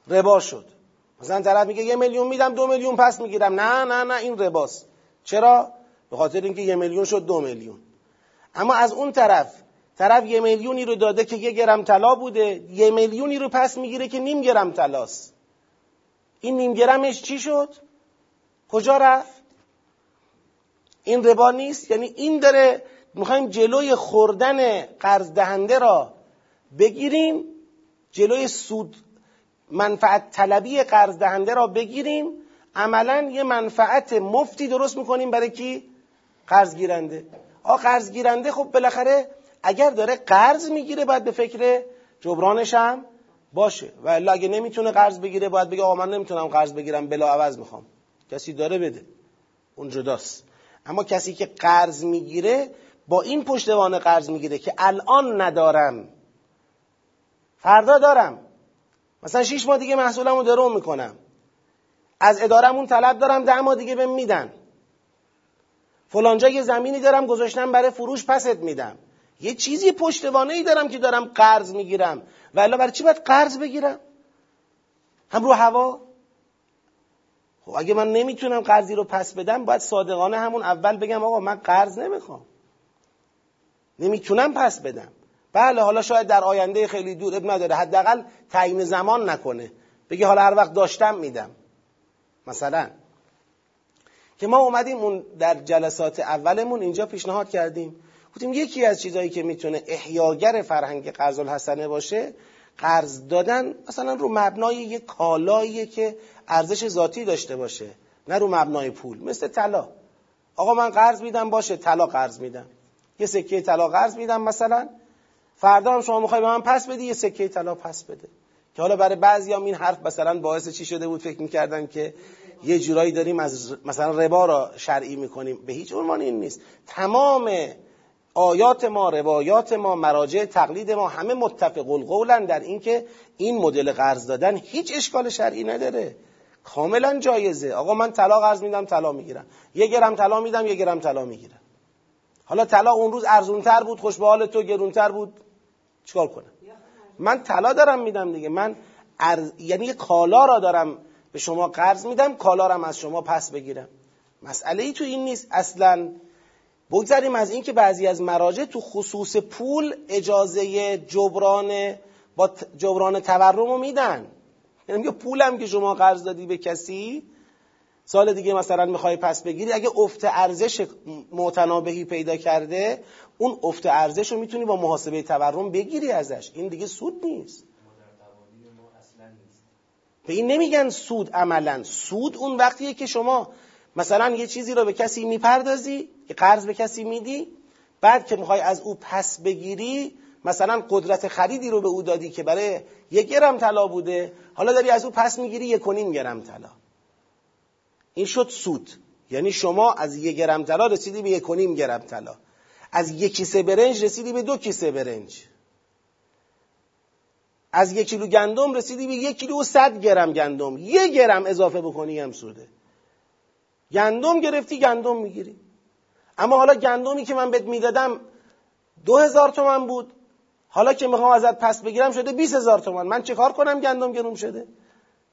ربا شد. مثلا طرف میگه یه میلیون میدم دو میلیون پس می‌گیرم. نه نه نه این رباست چرا؟ به خاطر اینکه یه میلیون شد دو میلیون. اما از اون طرف طرف یه میلیونی رو داده که یه گرم طلا بوده یه میلیونی رو پس می‌گیره که نیم گرم طلاست. این نیم گرمش چی شد؟ کجا رفت؟ این ربا نیست؟ یعنی این داره می‌خوایم جلوی خوردن قرض دهنده را بگیریم جلوی سود منفعت طلبی قرض دهنده را بگیریم. عملا یه منفعت مفتی درست می‌کنیم برای کی؟ قرض گیرنده. آ قرض گیرنده خب بالاخره اگر داره قرض می‌گیره باید به فکر جبرانش هم باشه. و اگه نمی‌تونه قرض بگیره باید بگه آقا من نمی‌تونم قرض بگیرم بلا عوض می‌خوام. کسی داره بده. اون جداست. اما کسی که قرض می‌گیره با این پشتوانه قرض می‌گیره که الان ندارم فردا دارم. مثلا شیش ماه دیگه محصولمو درو می‌کنم. از ادارمون طلب دارم ده ماه دیگه بهم میدن. فلانجا یه زمینی دارم گذاشتم برای فروش پست میدم. یه چیزی پشتوانه ای دارم که دارم قرض می‌گیرم. و الا برای چی باید قرض بگیرم؟ هم رو هوا؟ خب اگه من نمی‌تونم قرضی رو پس بدم باید صادقانه همون اول بگم آقا من قرض نمی‌خوام. نمی‌تونم پس بدم. بله حالا شاید در آینده خیلی دور اب نداره. حداقل تعیین زمان نکنه. بگه حالا هر وقت داشتم میدم. مثلا که ما اومدیم اون در جلسات اولمون اینجا پیشنهاد کردیم. گفتیم یکی از چیزهایی که می‌تونه احیاگر فرهنگ قرض الحسنه باشه قرض دادن مثلا رو مبنای یک کالایی که ارزش ذاتی داشته باشه نه رو مبنای پول. مثل طلا. آقا من قرض میدم باشه طلا قرض میدم. یه سکه طلا قرض میدم مثلا. فردا هم شما می‌خوای به من پس بدی یه سکه طلا پس بده. که حالا برای بعضیام این حرف مثلا باعث چی شده بود؟ فکر می‌کردن که یه جورایی داریم از مثلا ربا را شرعی می‌کنیم. به هیچ عنوان این نیست. تمام آیات ما روایات ما مراجع تقلید ما همه متفق القولن در اینکه این مدل قرض دادن هیچ اشکال شرعی نداره. کاملا جایزه. آقا من طلا قرض میدم طلا می‌گیرم. یه گرم طلا میدم یه گرم طلا می‌گیرم. حالا طلا اون روز ارزونتر بود خوش به حال تو گرونتر بود. چیکار کنم؟ من طلا دارم میدم دیگه. من یعنی یه کالا را دارم به شما قرض میدم کالا را از شما پس بگیرم. مسئله ای تو این نیست. اصلا بگذاریم از اینکه بعضی از مراجع تو خصوص پول اجازه جبران با جبران تورم رو میدن. یعنی پولم که شما قرض دادی به کسی سال دیگه مثلا می‌خوای پس بگیری اگه افت ارزش متنابهی پیدا کرده اون افت ارزش رو می‌تونی با محاسبه تورم بگیری ازش. این دیگه سود نیست. به این نمیگن سود عملا. سود اون وقتیه که شما مثلا یه چیزی رو به کسی می‌پردازی که قرض به کسی میدی بعد که می‌خوای از او پس بگیری مثلا قدرت خریدی رو به او دادی که برای یک گرم طلا بوده حالا داری از او پس می‌گیری یک کنیم گرم طلا. این شد سود. یعنی شما از یک گرم طلا رسیدی به یک کنیم گرم طلا. از یک کیسه برنج رسیدی به دو کیسه برنج. از یک کیلو گندم رسیدی به یک کیلو و صد گرم گندم. یک گرم اضافه بکنی هم سوده. گندم گرفتی گندم می‌گیری. اما حالا گندمی که من بهت می‌دادم دو هزار تومن بود. حالا که می‌خوام ازت پس بگیرم شده 20 هزار تومن. من چه کار کنم گندم گرون شده؟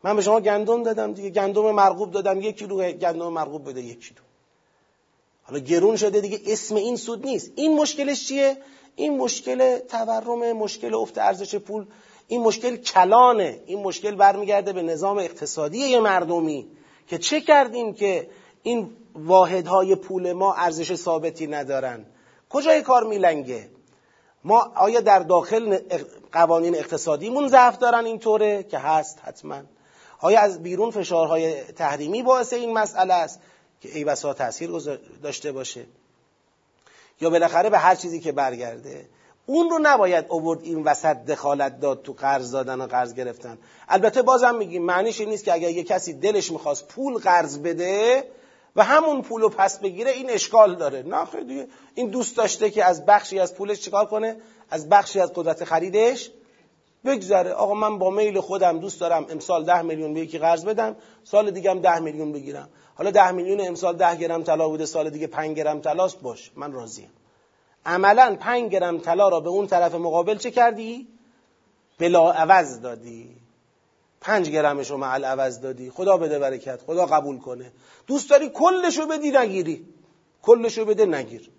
من به شما گندم دادم دیگه گندم مرغوب دادم یک کیلو گندم مرغوب بده یک کیلو. حالا گرون شده دیگه اسم این سود نیست. این مشکلش چیه؟ این مشکل تورم مشکل افت ارزش پول این مشکل کلانه. این مشکل برمیگرده به نظام اقتصادی یه مردمی که چه کردیم که این واحدهای پول ما ارزش ثابتی ندارن؟ کجای کار میلنگه؟ ما آیا در داخل قوانین اقتصادیمون ضعف دارن اینطوره؟ که هست حتما. آیا از بیرون فشارهای تحریمی باعث این مسئله است که ای بسا تاثیر داشته باشه. یا بالاخره به هر چیزی که برگرده. اون رو نباید اوورد این وسط دخالت داد تو قرض دادن و قرض گرفتن. البته بازم میگیم معنیش این نیست که اگر یه کسی دلش می‌خواست پول قرض بده و همون پول رو پس بگیره این اشکال داره. نه این دوست داشته که از بخشی از پولش چیکار کنه؟ از بخشی از قدرت خریدش؟ بگذره. آقا من با میل خودم دوست دارم امسال ده میلیون به یکی قرض بدم سال دیگه هم ده میلیون بگیرم. حالا ده میلیون امسال ده گرم طلا بوده سال دیگه پنج گرم طلاست باش من راضیم. عملا پنج گرم طلا را به اون طرف مقابل چه کردی؟ بلا عوض دادی. پنج گرمش رو معل عوض دادی. خدا بده برکت خدا قبول کنه. دوست داری کلشو بدی نگیری. کلشو بده نگیر.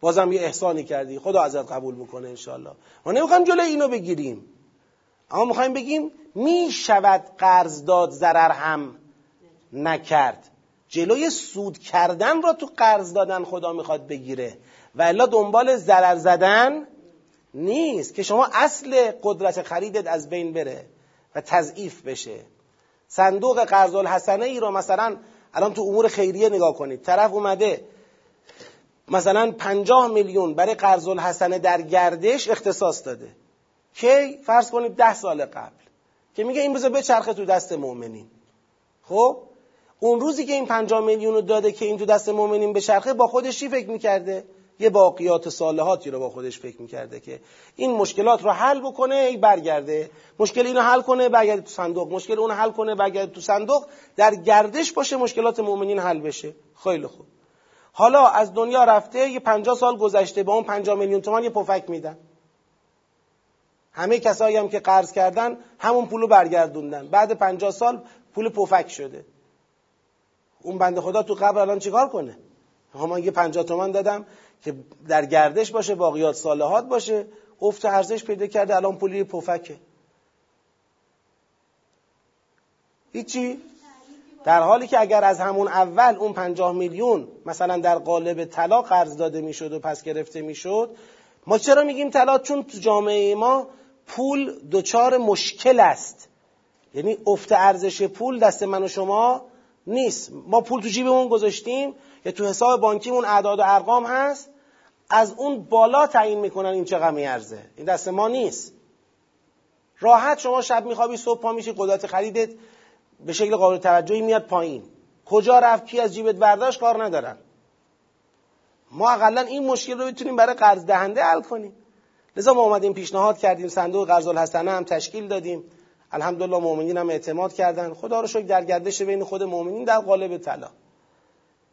بازم یه احسانی کردی. خدا ازت قبول می‌کنه انشالله ما نمی‌خوایم جلوی اینو بگیریم. اما می‌خوایم بگیم می‌شود قرض داد ضرر هم نکرد. جلوی سود کردن را تو قرض دادن خدا می‌خواد بگیره. و الا دنبال ضرر زدن نیست که شما اصل قدرت خریدت از بین بره و تضعیف بشه. صندوق قرض الحسنه ای رو مثلا الان تو امور خیریه نگاه کنید. طرف اومده مثلا پنجاه میلیون برای قرض الحسنه در گردش اختصاص داده. کی فرض کنید ده سال قبل که میگه این بذار بچرخه تو دست مؤمنین. خب؟ اون روزی که این پنجاه میلیون رو داده که این تو دست مؤمنین به چرخه با خودش چی فکر می‌کرده؟ یه باقیات صالحاتی رو با خودش فکر می‌کرده که این مشکلات رو حل بکنه ای برگرده. مشکل اینو حل کنه برگرده تو صندوق. مشکل اون حل کنه برگرده تو صندوق. در گردش باشه مشکلات مؤمنین حل بشه. خیلی خوب. حالا از دنیا رفته یه پنجاه سال گذشته با اون پنجاه میلیون تومان یه پفک میدن. همه کسایی هم که قرض کردن همون پولو برگردوندن. بعد پنجاه سال پول پفک شده. اون بنده خدا تو قبر الان چیکار کنه؟ من یه پنجاه تومن دادم که در گردش باشه باقیات صالحات باشه. افت ارزش پیدا کرده الان پولی پفکه. هیچی؟ در حالی که اگر از همون اول اون پنجاه میلیون مثلا در قالب طلا قرض داده می‌شد و پس گرفته می‌شد ما چرا میگیم طلا؟ چون تو جامعه ما پول دچار مشکل است. یعنی افت ارزش پول دست من و شما نیست. ما پول تو جیبمون گذاشتیم یا تو حساب بانکیمون اعداد و ارقام هست از اون بالا تعیین می‌کنن این چقدر میارزه این دست ما نیست. راحت شما شب میخوابی صبح پا میشی قدرت خریدت به شکل قابل توجهی میاد پایین. کجا رفت کی از جیبت برداشت کار ندارن. ما اقلا این مشکل رو بتونیم برای قرض دهنده حل کنیم. لذا ما اومدیم پیشنهاد کردیم صندوق قرض الحسنه هم تشکیل دادیم. الحمدلله مؤمنین هم اعتماد کردن. خدا رو شکر در گردش بین خود مؤمنین در قالب طلا.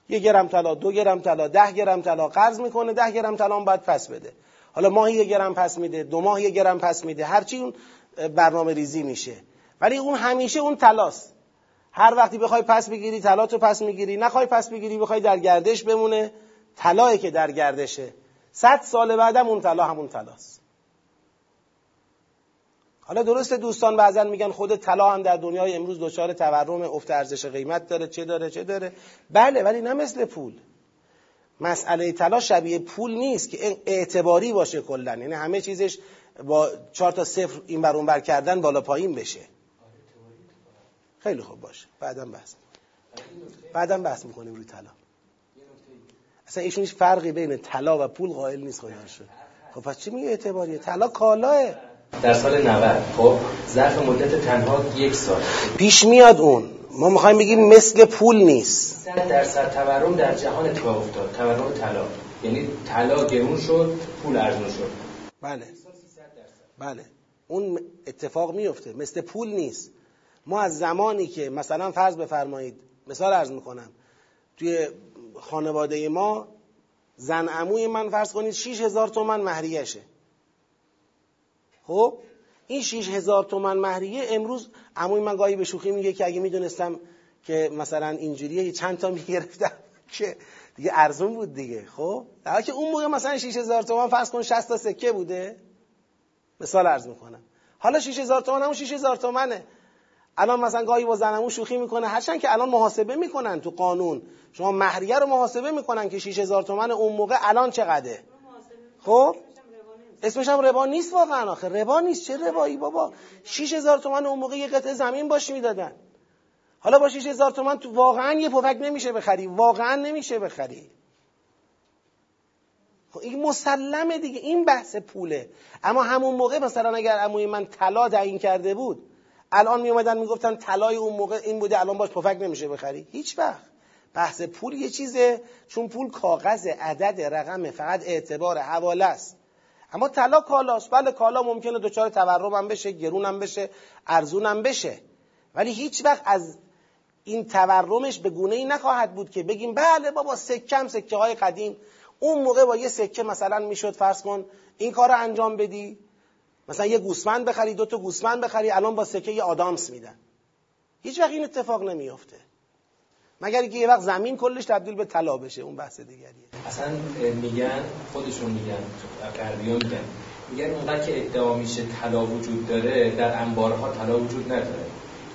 یه گرم طلا دو گرم طلا ده گرم طلا قرض می‌کنه ده گرم طلا هم باید پس بده. حالا ماهی یه گرم پس میده دو ماه یه گرم پس میده هرچی اون برنامه ریزی میشه. ولی اون همیشه اون تلاست هر وقتی بخوای پس بگیری طلا تو پس می‌گیری نخوای پس بگیری بخوای در گردش بمونه طلایی که در گردشه. صد سال بعدم اون طلا همون طلاست. حالا درسته دوستان بعضا میگن خود طلا هم در دنیای امروز دچار تورم افت ارزش قیمت داره چه داره چه داره؟ بله ولی نه مثل پول. مسئله طلا شبیه پول نیست که اعتباری باشه کلا. یعنی همه چیزش با چهار تا صفر این بر اون بر کردن بالا پایین بشه. خیلی خوب باشه. بعدم بحث بعدم بحث می‌کنیم روی طلا. اصلا ایشون هیچ فرقی بین طلا و پول قائل نیست خدا شد. خب پس چی میگه اعتباریه؟ طلا کالاه در سال 90 خب ظرف مدت تنها یک سال. پیش میاد اون. ما می‌خوایم بگیم مثل پول نیست. 100 درصد تورم در جهان اتفاق افتاد. تورم طلا. یعنی طلا گرون شد پول ارزون شد. بله. بله. اون اتفاق میفته مثل پول نیست. ما از زمانی که مثلا فرض بفرمایید مثال ارز می‌کنم. توی خانواده ما زن عموی من فرض کنید 6000 تومن مهریشه خب؟ این 6000 تومن مهریه امروز عموی من گاهی به شوخی میگه که اگه می‌دونستم که مثلا اینجوریه چند تا می‌گرفتم که دیگه ارزون بود دیگه. خب؟ در که اون موقع مثلا 6000 تومن فرض کن 60 تا سکه بوده. مثال عرض می‌کنم. حالا 6000 تومن همون 6000 تومنه. الان مثلا گاهی با زنمون شوخی می‌کنه هرچند که الان محاسبه می‌کنن تو قانون. شما مهریه رو محاسبه می‌کنن که 6000 تومن اون موقع الان چقدره؟ خب؟ اسمش هم ربا نیست. واقعا آخه. ربا نیست. چه ربایی بابا؟ 6000 تومن اون موقع یه قطعه زمین باش می‌دادن. حالا با 6000 تومن تو واقعا یه پفک نمیشه بخری. واقعا نمیشه بخری. خب این مسلمه دیگه. این بحث پوله. اما همون موقع مثلا اگر عموی من طلا تعیین کرده بود الان می اومدن می‌گفتن طلای اون موقع این بوده الان باش پفک نمیشه بخری. هیچ وقت. بحث پول یه چیزه چون پول کاغذ عدد رقم فقط اعتبار حواله است. اما طلا کالاست. بله کالا ممکنه دچار تورم هم بشه گرون هم بشه ارزون هم بشه. ولی هیچ وقت از این تورمش به گونه ای نخواهد بود که بگیم بله بابا سکم سکه های قدیم. اون موقع با یه سکه مثلا می‌شد فرض کن این کار رو انجام بدی. مثلا یه گوسفند بخری دو تا گوسفند بخری الان با سکه یه آدامس میدن. هیچ وقت این اتفاق نمیافته. مگر اینکه یه وقت زمین کلش تبدیل به طلا بشه اون بحث دیگریه. اصلا میگن خودشون میگن غربیان میگن میگن اونقدر که ادعا میشه طلا وجود داره در انبارها طلا وجود نداره.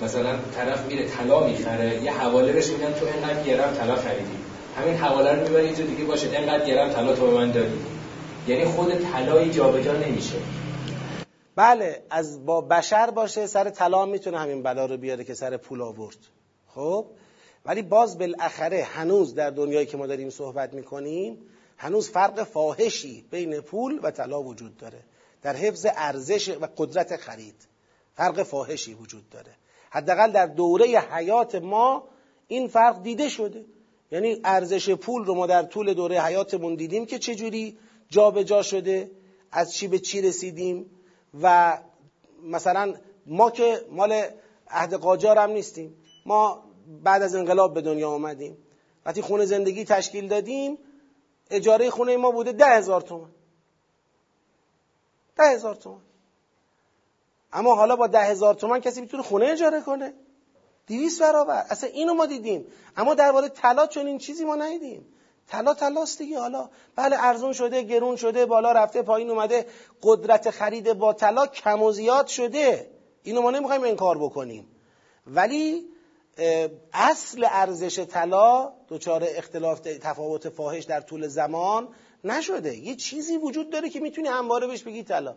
مثلا طرف میره طلا می‌خره یه حواله بهش میگن تو اینقدر گرم طلا خریدی. همین حواله رو می‌بری اینجا دیگه باشه اینقدر گرم طلا تو به من دادی. یعنی خود طلای جابجا نمیشه. بله از با بشر باشه سر طلا می‌تونه همین بلا رو بیاره که سر پول آورد. خب؟ ولی باز بالاخره هنوز در دنیایی که ما داریم صحبت می‌کنیم هنوز فرق فاحشی بین پول و طلا وجود داره. در حفظ ارزش و قدرت خرید فرق فاحشی وجود داره. حداقل در دوره حیات ما این فرق دیده شده. یعنی ارزش پول رو ما در طول دوره حیاتمون دیدیم که چجوری جابجا جا شده از چی به چی رسیدیم. و مثلا ما که مال عهد قاجار هم نیستیم. ما بعد از انقلاب به دنیا آمدیم وقتی خونه زندگی تشکیل دادیم اجاره خونه ما بوده ده هزار تومن ده هزار تومن اما حالا با ده هزار تومن کسی می‌تونه خونه اجاره کنه؟ دیویس برابر. اصلا اینو ما دیدیم. اما درباره طلا چون این چیزی ما ندیدیم. طلا طلاست دیگه حالا بله ارزون شده گرون شده بالا رفته پایین اومده قدرت خرید با طلا کم و زیاد شده. اینو ما نمی‌خوایم انکار بکنیم. ولی اصل ارزش طلا دچار اختلاف تفاوت فاحش در طول زمان نشده. یه چیزی وجود داره که می‌تونی همواره بهش بگی طلا.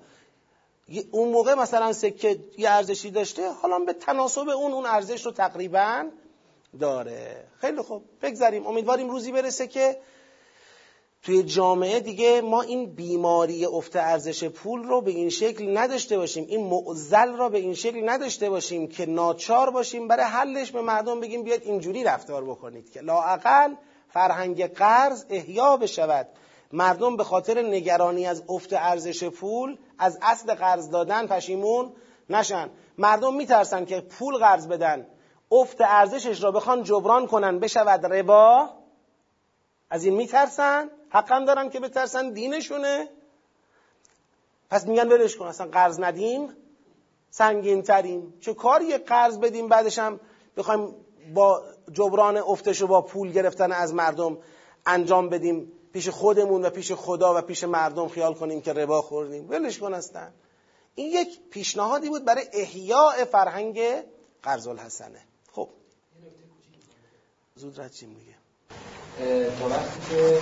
اون موقع مثلا سکه یه ارزشی داشته حالا به تناسب اون اون ارزش رو تقریبا داره. خیلی خوب. بگذاریم امیدواریم روزی برسه که توی جامعه دیگه ما این بیماری افت ارزش پول رو به این شکل نداشته باشیم. این معزل را به این شکل نداشته باشیم که ناچار باشیم. برای حلش به مردم بگیم بیاید اینجوری رفتار بکنید که لاعقل فرهنگ قرض احیا بشود. مردم به خاطر نگرانی از افت ارزش پول از اصل قرض دادن پشیمون نشن. مردم میترسن که پول قرض بدن. افت ارزشش را بخوان جبران کنن بشود ربا از این میترسن؟ حقا دارن که بترسن؟ دینشونه. پس میگن ولش کن اصلا قرض ندیم. سنگین تریم چه کاری قرض بدیم بعدش هم بخوایم با جبران افتش و با پول گرفتن از مردم انجام بدیم پیش خودمون و پیش خدا و پیش مردم خیال کنیم که ربا خوردیم. ولش کن هستن این یک پیشنهادی بود برای احیاء فرهنگ قرض الحسنه زود رد دیگه. تا وقتی که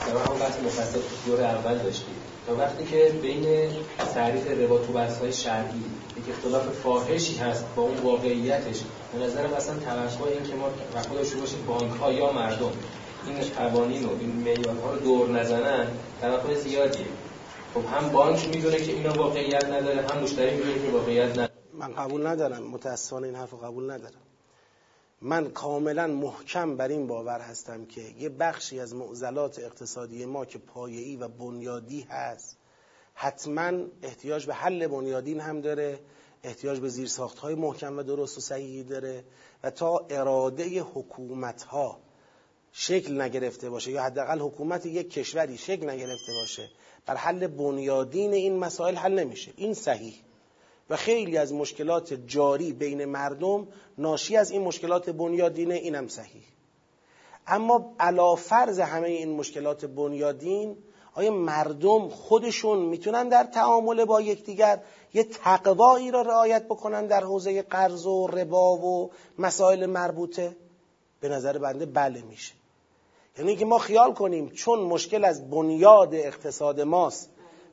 در هم بحث مفصل دور اول داشتیم تا وقتی که بین تعریف ربا تو بحث های شرعی یک اختلاف فاحشی هست با اون واقعیتش به نظر مثلا توقع این که ما وقتی داشته باشیم بانک ها یا مردم این قوانین و این معیارها رو دور نزنن توقع زیادیه. خب هم بانک می‌دونه که اینا واقعیت نداره هم مشتری می‌دونه که واقعیت نداره. من قبول ندارم متاسفانه این حرف قبول ندارم. من کاملا محکم بر این باور هستم که یه بخشی از معضلات اقتصادی ما که پایه‌ای و بنیادی هست حتما احتیاج به حل بنیادین هم داره احتیاج به زیرساخت های محکم و درست و صحیحی داره و تا اراده حکومت ها شکل نگرفته باشه یا حداقل حکومت یک کشوری شکل نگرفته باشه بر حل بنیادین این مسائل حل نمیشه. این صحیح. و خیلی از مشکلات جاری بین مردم ناشی از این مشکلات بنیادینه اینم صحیح. اما علا فرض همه این مشکلات بنیادین آیا مردم خودشون می‌تونن در تعامل با یکدیگر یه تقوایی را رعایت بکنن در حوزه قرض و ربا و مسائل مربوطه؟ به نظر بنده بله میشه. یعنی که ما خیال کنیم چون مشکل از بنیاد اقتصاد ماست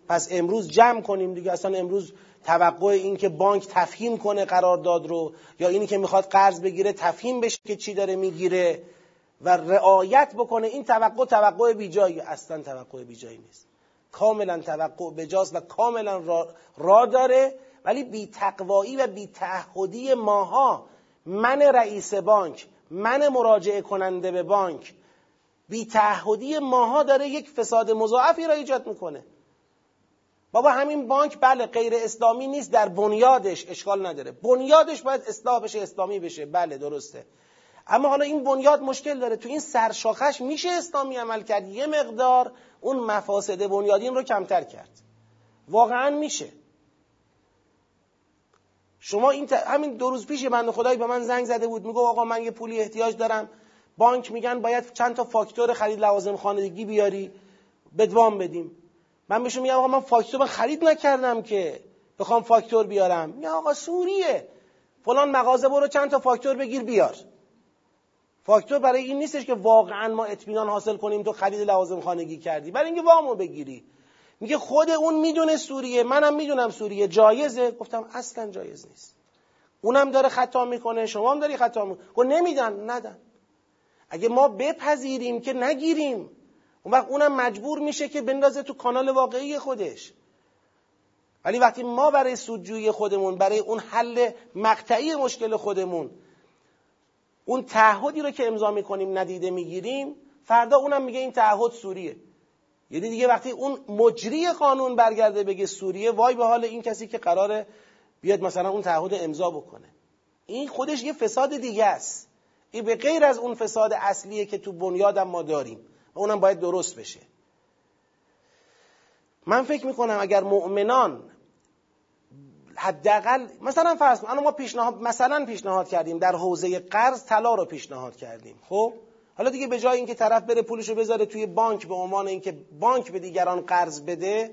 پس امروز جمع کنیم دیگه اصلا امروز توقع این که بانک تفهیم کنه قرارداد رو یا اینی که می‌خواد قرض بگیره تفهیم بشه که چی داره می‌گیره و رعایت بکنه این توقع توقع بیجایی اصلا توقع بیجایی نیست. کاملا توقع بجاست و کاملا را, را داره ولی بی تقوایی و بی تعهدی ماها من رئیس بانک من مراجعه کننده به بانک بی تعهدی ماها داره یک فساد مضاعفی را ایجاد می‌کنه. بابا همین بانک بله غیر اسلامی نیست در بنیادش اشکال نداره. بنیادش باید اصلاح بشه اسلامی بشه. بله درسته. اما حالا این بنیاد مشکل داره. تو این سرشاخش میشه اسلامی عمل کرد. یه مقدار اون مفاسد بنیادین رو کمتر کرد. واقعا میشه. شما این همین دو روز پیش بنده خدایی به من زنگ زده بود. میگه آقا من یه پولی احتیاج دارم. بانک میگن باید چند تا فاکتور خرید لوازم خانگی بیاری. بدوام بدیم. من بهشون میگم آقا من فاکتور خرید نکردم که بخوام فاکتور بیارم. میگم آقا سوریه. فلان مغازه برو چند تا فاکتور بگیر بیار. فاکتور برای این نیستش که واقعا ما اطمینان حاصل کنیم تو خرید لوازم خانگی کردی. برای اینکه وامو بگیری. میگه خود اون می‌دونه سوریه. منم می‌دونم سوریه جایزه. گفتم اصلا جایز نیست. اونم داره خطا می‌کنه شما هم داری خطا می‌کنه نمیدن ندن. اگه ما بپذیریم که نگیریم اون وقت اونم مجبور میشه که بندازه تو کانال واقعی خودش. ولی وقتی ما برای سودجویی خودمون برای اون حل مقطعی مشکل خودمون اون تعهدی رو که امضا می‌کنیم ندیده می‌گیریم فردا اونم میگه این تعهد سوریه. یعنی دیگه وقتی اون مجری قانون برگرده بگه سوریه وای به حال این کسی که قراره بیاد مثلا اون تعهد امضا بکنه. این خودش یه فساد دیگه است. این به غیر از اون فساد اصلیه که تو بنیادم ما داریم. و اونم باید درست بشه. من فکر می‌کنم اگر مؤمنان حداقل مثلا فرض کن ما پیشنهاد مثلا پیشنهاد کردیم در حوزه قرض طلا رو پیشنهاد کردیم خب؟ حالا دیگه به جای اینکه طرف بره پولشو بذاره توی بانک به عنوان اینکه بانک به دیگران قرض بده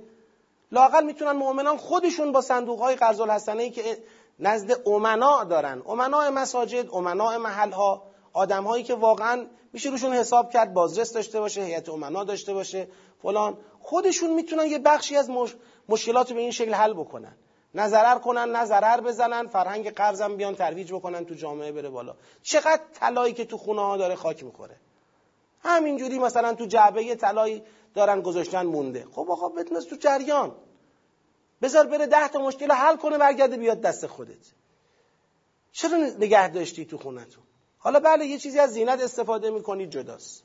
لاقل می‌تونن مؤمنان خودشون با صندوق های قرض الحسنه که نزد امنا دارن. امناء مساجد امناء محل ها آدم هایی که واقعا میشه روشون حساب کرد بازرس داشته باشه هیئت امنا داشته باشه فلان. خودشون می‌تونن یه بخشی از مش... مشکلات به این شکل حل بکنن. نه کنن نه بزنن فرهنگ قرضم بیان ترویج بکنن تو جامعه بره بالا. چقدر طلایی که تو خونه ها داره خاک می‌خوره. همینجوری مثلا تو جعبه طلایی دارن گذاشتن مونده. خب آقا بتونست تو جریان. بذار بره ده تا مشکل حل کنه برگرده بیاد دست خودت. چرا نگه داشتی تو خونتون؟ حالا بله یه چیزی از زینت استفاده می‌کنی جداست.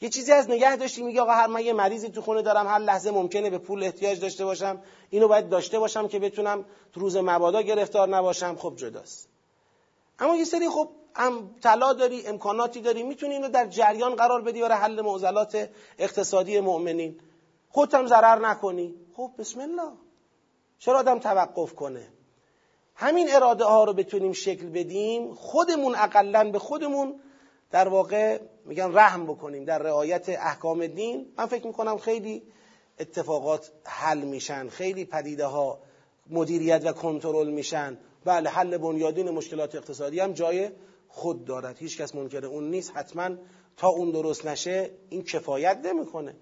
یه چیزی از نگه داشتی میگه آقا هر من یه مریضی تو خونه دارم هر لحظه ممکنه به پول احتیاج داشته باشم اینو باید داشته باشم که بتونم تو روز مبادا گرفتار نباشم خب جداست. اما یه سری خب هم طلا داری امکاناتی داری می‌تونی اینو در جریان قرار بدی برای حل معضلات اقتصادی مؤمنین. خودت هم ضرر نکنی. خب بسم الله. چرا آدم توقف کنه؟ همین اراده ها رو بتونیم شکل بدیم خودمون اقلا به خودمون در واقع میگن رحم بکنیم در رعایت احکام دین. من فکر می‌کنم خیلی اتفاقات حل میشن خیلی پدیده ها مدیریت و کنترل میشن. بله حل بنیادین مشکلات اقتصادی هم جای خود دارد. هیچ کس منکر اون نیست. حتما تا اون درست نشه این کفایت نمی‌کنه.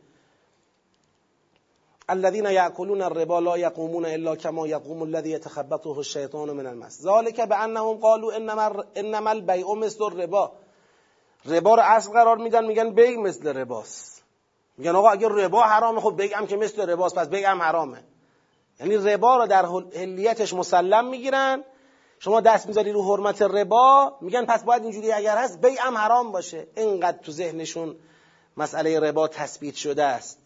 الذين ياكلون الربا لا يقومون الا كما يقوم الذي يتخبطه الشيطان من المس. ذلك بانهم قالوا انما انما البيع مثل الربا. ربا رو اصل قرار میدن میگن بیع مثل رباست. میگن آقا اگر ربا حرامه خب هم که مثل رباست پس هم حرامه. یعنی ربا رو در هلیتش مسلم می‌گیرن. شما دست می‌ذاری رو حرمت ربا میگن پس باید اینجوری اگر هست بیع هم حرام باشه. اینقدر تو ذهنشون مسئله ربا تثبیت شده است.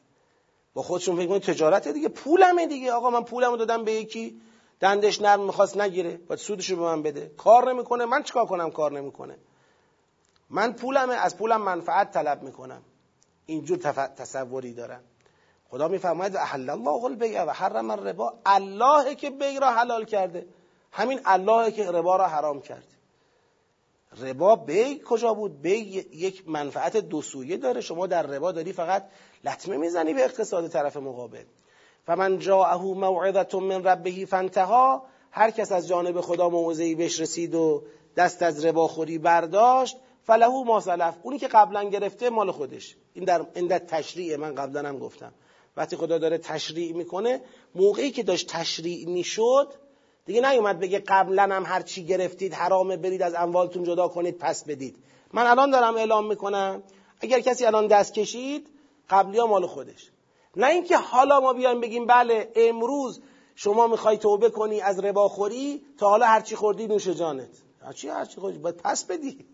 با خودشون فکر کنید تجارت دیگه پولمه دیگه. آقا من پولمو دادم به یکی دندش نرم می‌خواست نگیره باید سودشو به من بده. کار نمی‌کنه. من چیکار کنم؟ کار نمی‌کنه. من پولمه از پولم منفعت طلب می‌کنم. اینجور تصوری دارن خدا میفرماید احل الله البیع و حرم الربا. الله که بیع را حلال کرده. همین الله که ربا را حرام کرده. ربا بی کجا بود؟ بی یک منفعت دو سویه داره. شما در ربا داری فقط لطمه می‌زنی به اقتصاد طرف مقابل. فمن جاءه موعظه من ربه فانتها هر کس از جانب خدا موعظه‌ای بهش رسید و دست از رباخوری برداشت فلهو ما سلف. اونی که قبلا گرفته مال خودش. این در این تشریع من قبلا هم گفتم. وقتی خدا داره تشریع می‌کنه موقعی که داشت تشریع می‌شد دیگه نیومد بگه قبلا هم هر چی گرفتید حرامه برید از اموالتون جدا کنید پس بدید. من الان دارم اعلام می‌کنم. اگر کسی الان دست کشید قبلی ها مال خودش. نه اینکه حالا ما بیایم بگیم بله امروز شما می‌خوای توبه کنی از رباخوری تا حالا هرچی خوردی نوش جانت. هرچی هرچی خوردی باید پس بدی.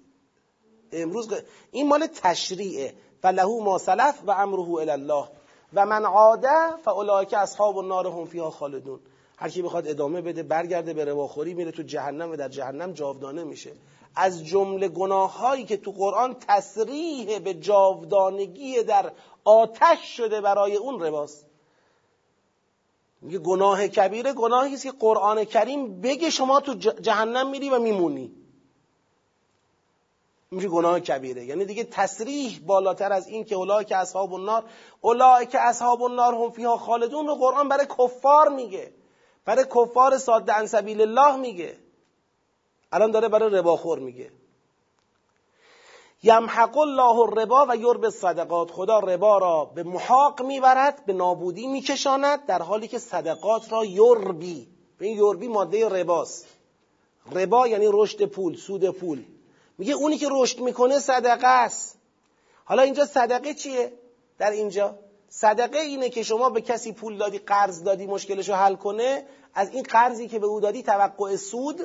امروز این مال تشریعه. فلهو ما سلف و امره الله. و من عاده فاولئک اصحاب النار هم فیها خالدون. هر کی بخواد ادامه بده برگرده به رواخوری میره تو جهنم و در جهنم جاودانه میشه. از جمله گناههایی که تو قرآن تصریح به جاودانگی در آتش شده برای اون رباست میگه گناه کبیره گناهی است که قرآن کریم بگه شما تو جهنم میری و میمونی. میشه گناه کبیره. یعنی دیگه تصریح بالاتر از این که اولای که اصحاب النار اولای که اصحاب النار هم فیها خالدون رو قرآن برای کفار میگه. برای کفار ساده ان سبیل الله میگه. الان داره برای رباخور میگه. یمحق الله الربا و یرب صدقات خدا ربا را به محاق می‌برد به نابودی میکشاند در حالی که صدقات را یربی. به این یربی ماده رباست. ربا یعنی رشد پول سود پول. میگه اونی که رشد می‌کنه صدقه است. حالا اینجا صدقه چیه؟ در اینجا صدقه اینه که شما به کسی پول دادی قرض دادی مشکلشو حل کنه از این قرضی که به او دادی توقع سود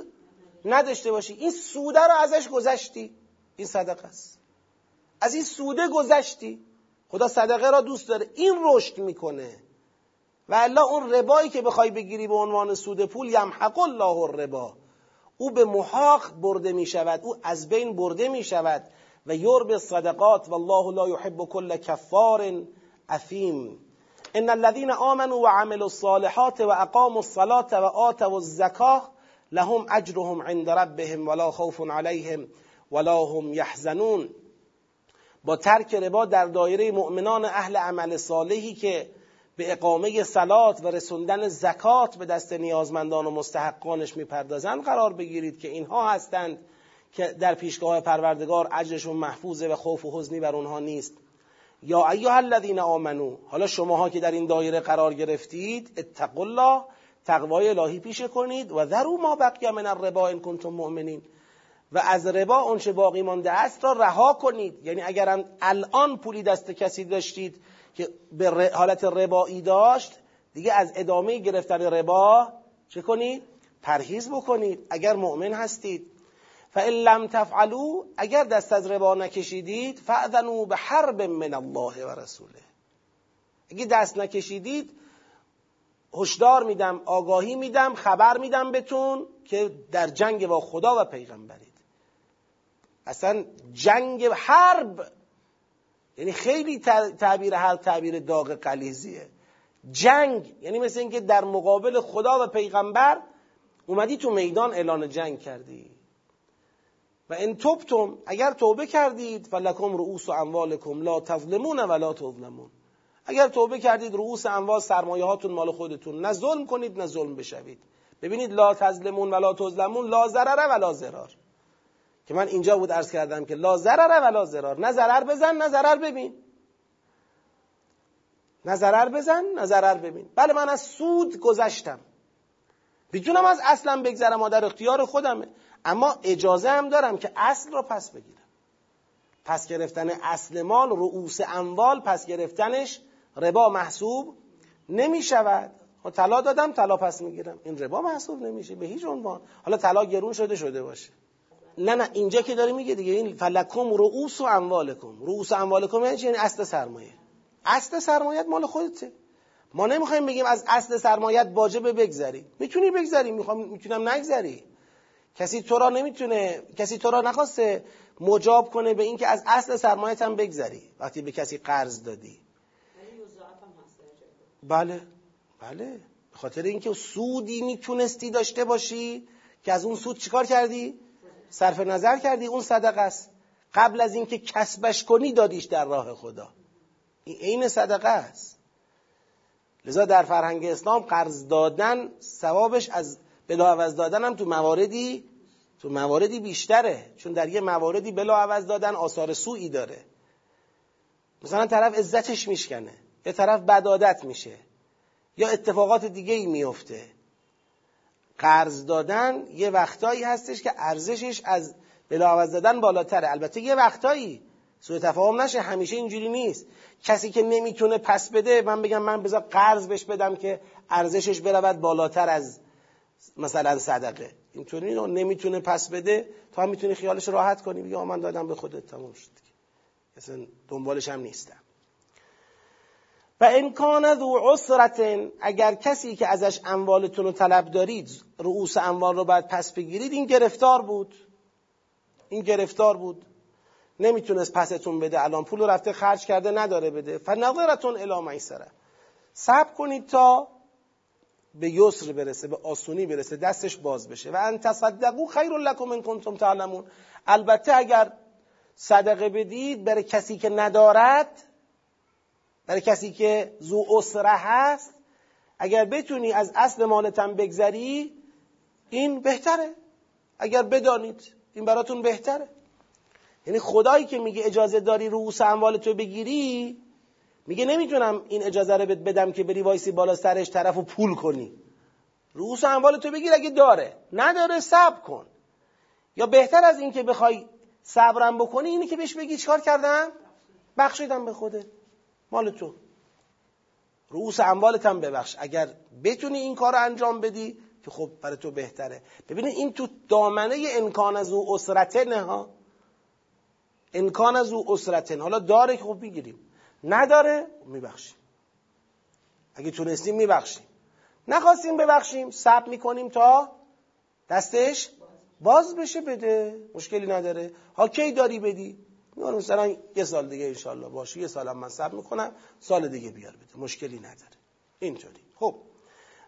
نداشته باشی. این سوده رو ازش گذشتی. این صدقه است. از این سوده گذشتی. خدا صدقه را دوست داره. این رشد می‌کنه. و الله اون ربایی که بخوای بگیری به عنوان سود پول یمحق الله الربا. او به محاق برده می شود او از بین برده می شود و یرب صدقات والله لا يحب كل کفار اثیم ان الذين آمنوا وعملوا الصالحات واقاموا الصلاة وآتوا الزكاة لهم اجرهم عند ربهم ولا خوف عليهم ولا هم يحزنون با ترک ربا در دایره مؤمنان اهل عمل صالحی که به اقامه سلات و رسوندن زکات به دست نیازمندان و مستحقانش می‌پردازند قرار بگیرید که اینها هستند که در پیشگاه پروردگار اجرشون محفوظه و خوف و حزنی بر اونها نیست. یا ایها الذین آمنو حالا شماها که در این دایره قرار گرفتید اتقوا الله تقوای الهی پیشه کنید و ذرو ما بقیه من الربا ان کنتم مؤمنین. و از ربا اونچه باقی مانده است را رها کنید. یعنی اگر الان پولی دست کسی داشتید که به حالت ربایی داشت دیگه از ادامه گرفتن ربا چه کنید؟ پرهیز بکنید. اگر مؤمن هستید. فان لم تفعلوا اگر دست از ربا نکشیدید فاذنوا به حرب من الله و رسوله. اگه دست نکشیدید هشدار میدم آگاهی میدم خبر میدم بهتون که در جنگ با خدا و پیغمبرید. اصلا جنگ حرب یعنی خیلی تعبیر هر تعبیر داغ قلیزیه جنگ یعنی مثل اینکه در مقابل خدا و پیغمبر اومدی تو میدان اعلان جنگ کردی. و ان توبتم اگر توبه کردید فلکم رؤوس و اموالکم لا تظلمون ولا تظلمون. اگر توبه کردید رؤوس اموال سرمایه هاتون مال خودتون. نه ظلم کنید نه ظلم بشوید. ببینید لا تظلمون ولا تظلمون لا ضرر ولا ضرار. که من اینجا بود عرض کردم که لا ضرر ولا ضرار. نه ضرر بزن نه ضرر ببین. نه ضرر بزن نه ضرر ببین. بله من از سود گذشتم. می‌تونم از اصلا بگذرم در اختیار خودمه. اما اجازه هم دارم که اصل را پس بگیرم. پس گرفتن اصل مال رؤوس اموال پس گرفتنش ربا محسوب نمی شود طلا دادم طلا پس می‌گیرم. این ربا محسوب نمیشه به هیچ عنوان. حالا طلا گرون شده شده باشه. نه نه اینجا که داره میگه دیگه این فلکم رؤوس و اموالکم. رؤوس اموالکم یعنی, یعنی اصل سرمایه. اصل سرمایت مال خودته. ما نمی‌خوایم بگیم از اصل سرمایت واجب بگذری. می‌تونی بگذری می‌خوام می‌تونم نگذری. کسی تو را نمی‌تونه کسی تو را نخواسته مجاب کنه به اینکه از اصل سرمایت هم بگذری. وقتی به کسی قرض دادی. بله. بله. به خاطر اینکه سودی می‌تونستی داشته باشی که از اون سود چیکار کردی؟ صرف نظر کردی. اون صدقه است. قبل از اینکه کسبش کنی دادیش در راه خدا. این عین صدقه است. لذا در فرهنگ اسلام قرض دادن ثوابش از بلا عوض دادن هم تو مواردی تو مواردی بیشتره. چون در یه مواردی بلا عوض دادن آثار سوئی داره. مثلا طرف عزتش میشکنه. یه طرف بدادت میشه یا اتفاقات دیگه ای میفته. قرض دادن یه وقتایی هستش که ارزشش از بلاعوض دادن بالاتره. البته یه وقتایی سوء تفاهم نشه همیشه اینجوری نیست. کسی که نمی‌تونه پس بده من بگم من بذار قرض بهش بدم که ارزشش برود بالاتر از مثلا صدقه. اینطوری نمی‌تونه پس بده. تو هم می‌تونی خیالش راحت کنی بگی من دادم به خودت تموم شد. اصلا دنبالش هم نیستم. و امکان ذو عسرت اگر کسی که ازش اموالتون رو طلب دارید رؤوس اموال رو باید پس بگیرید این گرفتار بود. این گرفتار بود. نمی‌تونست پستون بده الان پول رفته خرج کرده نداره بده. فنظرتون الی میسره صبر کنید تا به یسر برسه به آسونی برسه دستش باز بشه. و ان تصدقوا خیر لکم ان کنتم تعلمون. البته اگر صدقه بدید برای کسی که ندارد برای کسی که زو اسره هست اگر بتونی از اصل مالتم بگذری این بهتره. اگر بدانید این براتون بهتره. یعنی خدایی که میگه اجازه داری رؤوس اموال تو بگیری میگه نمی‌تونم این اجازه رو بدم که بری وایسی بالا سرش طرف و پول کنی. رؤوس اموال تو بگیر اگه داره. نداره صبر کن. یا بهتر از این که بخوای صبرم بکنی اینی که بهش بگی چیکار کردم؟ بخشیدم به خوده مال تو. رؤوس اموالت هم ببخش. اگر بتونی این کار رو انجام بدی که خب برای تو بهتره. ببینید این تو دامنه انکان از او اسرتن ها. انکان از او اسرتن حالا داره که خب می‌گیریم. نداره میبخشیم. اگه تونستیم میبخشیم. نخواستیم ببخشیم سب می‌کنیم تا دستش باز بشه بده. مشکلی نداره. ها کی داری بدی؟ میگن مثلا یه سال دیگه انشالله باشه یه سالم من سب می‌کنم سال دیگه بیار بده مشکلی نداره. اینطوری. خب.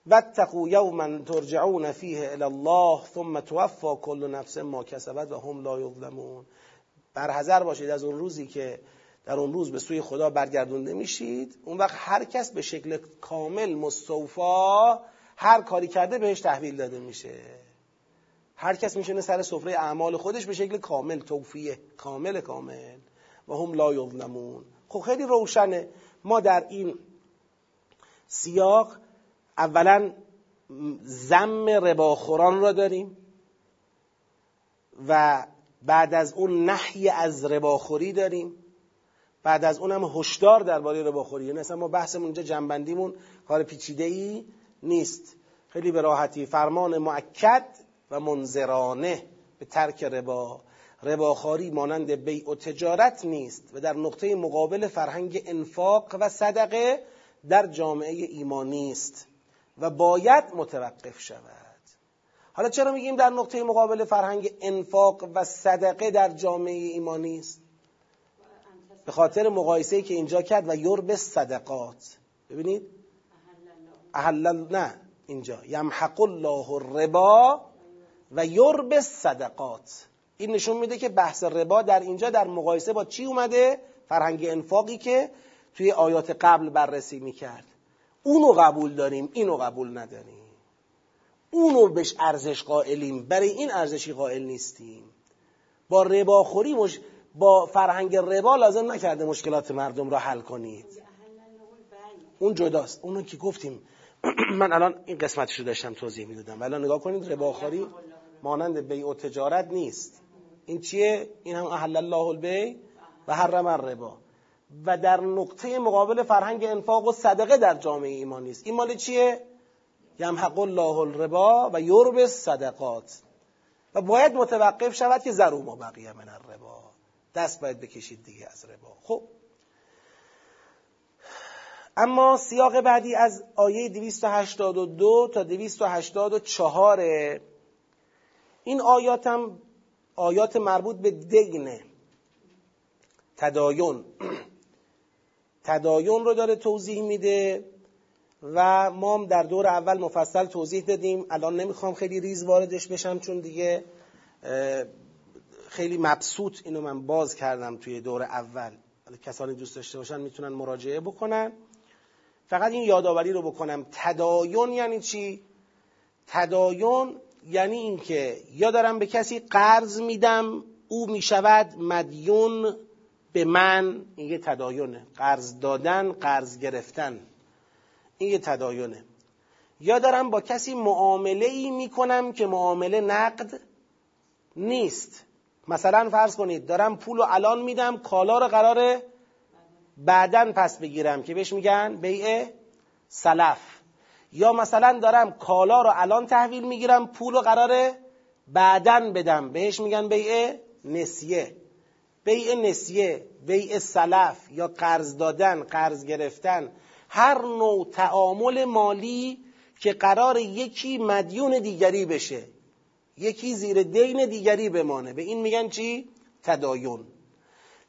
واتقوا یوما ترجعون فیه الى الله ثم توفا کل نفس ما کسبت و هم لا یظلمون. برحذر باشید از اون روزی که در اون روز به سوی خدا برگردونده میشید اون وقت هر کس به شکل کامل مستوفا هر کاری کرده بهش تحویل داده میشه. هر کس میشونه سر سفره اعمال خودش به شکل کامل توفیه کامل کامل. و هم لا یظلمون. خب خیلی روشنه. ما در این سیاق اولا زم رباخوران را داریم و بعد از اون نحی از رباخوری داریم. بعد از اونم هشدار درباره رباخوری. یعنی اصلا ما بحثمون اینجا جنبندیمون کار پیچیده ای نیست. خیلی به راحتی. فرمان معکد و منظرانه به ترک ربا. رباخاری مانند بیع و تجارت نیست و در نقطه مقابل فرهنگ انفاق و صدقه در جامعه ایمانی است و باید متوقف شود. حالا چرا میگیم در نقطه مقابل فرهنگ انفاق و صدقه در جامعه ایمانی است به خاطر مقایسه که اینجا کرد و یرب صدقات. ببینید. احل نه اینجا. یمحق الله الربا و یرب صدقات. این نشون میده که بحث ربا در اینجا در مقایسه با چی اومده؟ فرهنگ انفاقی که توی آیات قبل بررسی می‌کرد. اونو قبول داریم اینو قبول نداریم. اونو بهش ارزش قائلیم. برای این ارزشی قائل نیستیم. با رباخوری مش... با فرهنگ ربا لازم نکرده مشکلات مردم را حل کنید. اون جداست. اونو که گفتیم. من الان این قسمتش رو داشتم توضیح می‌دادم. ولی نگاه کنید رباخوری مانند بیع و تجارت نیست. این چیه؟ این هم احل الله البیع و حرم الربا. و در نقطه مقابل فرهنگ انفاق و صدقه در جامعه ایمان نیست. این مال چیه؟ یمحق الله الربا و یرب صدقات و باید متوقف شود که زرو ما بقیه من الربا. دست باید بکشید دیگه از ربا. خب. اما سیاق بعدی از آیه 282 تا 284 این آیات هم آیات مربوط به دینه تدایون تدایون رو داره توضیح میده و ما در دور اول مفصل توضیح دادیم. الان نمی‌خوام خیلی ریز واردش بشم چون دیگه خیلی مبسوط اینو من باز کردم توی دور اول. کسانی دوست داشته باشن می‌تونن مراجعه بکنن. فقط این یادآوری رو بکنم. تدایون یعنی چی؟ تدایون یعنی اینکه یا دارم به کسی قرض میدم او می‌شود مدیون به من. این یه تدایونه قرض دادن قرض گرفتن. این یه تدایونه یا دارم با کسی معامله ای می‌کنم که معامله نقد نیست. مثلا فرض کنید دارم پول رو الان میدم کالا رو قراره بعدا پس بگیرم. که بهش میگن بیع سلف. یا مثلا دارم کالا رو الان تحویل می‌گیرم پول رو قراره بعدا بدم. بهش میگن بیع نسیه. بیع نسیه بیع سلف یا قرض دادن قرض گرفتن. هر نوع تعامل مالی که قرار یکی مدیون دیگری بشه یکی زیر دین دیگری بمانه. به این میگن چی؟ تدایون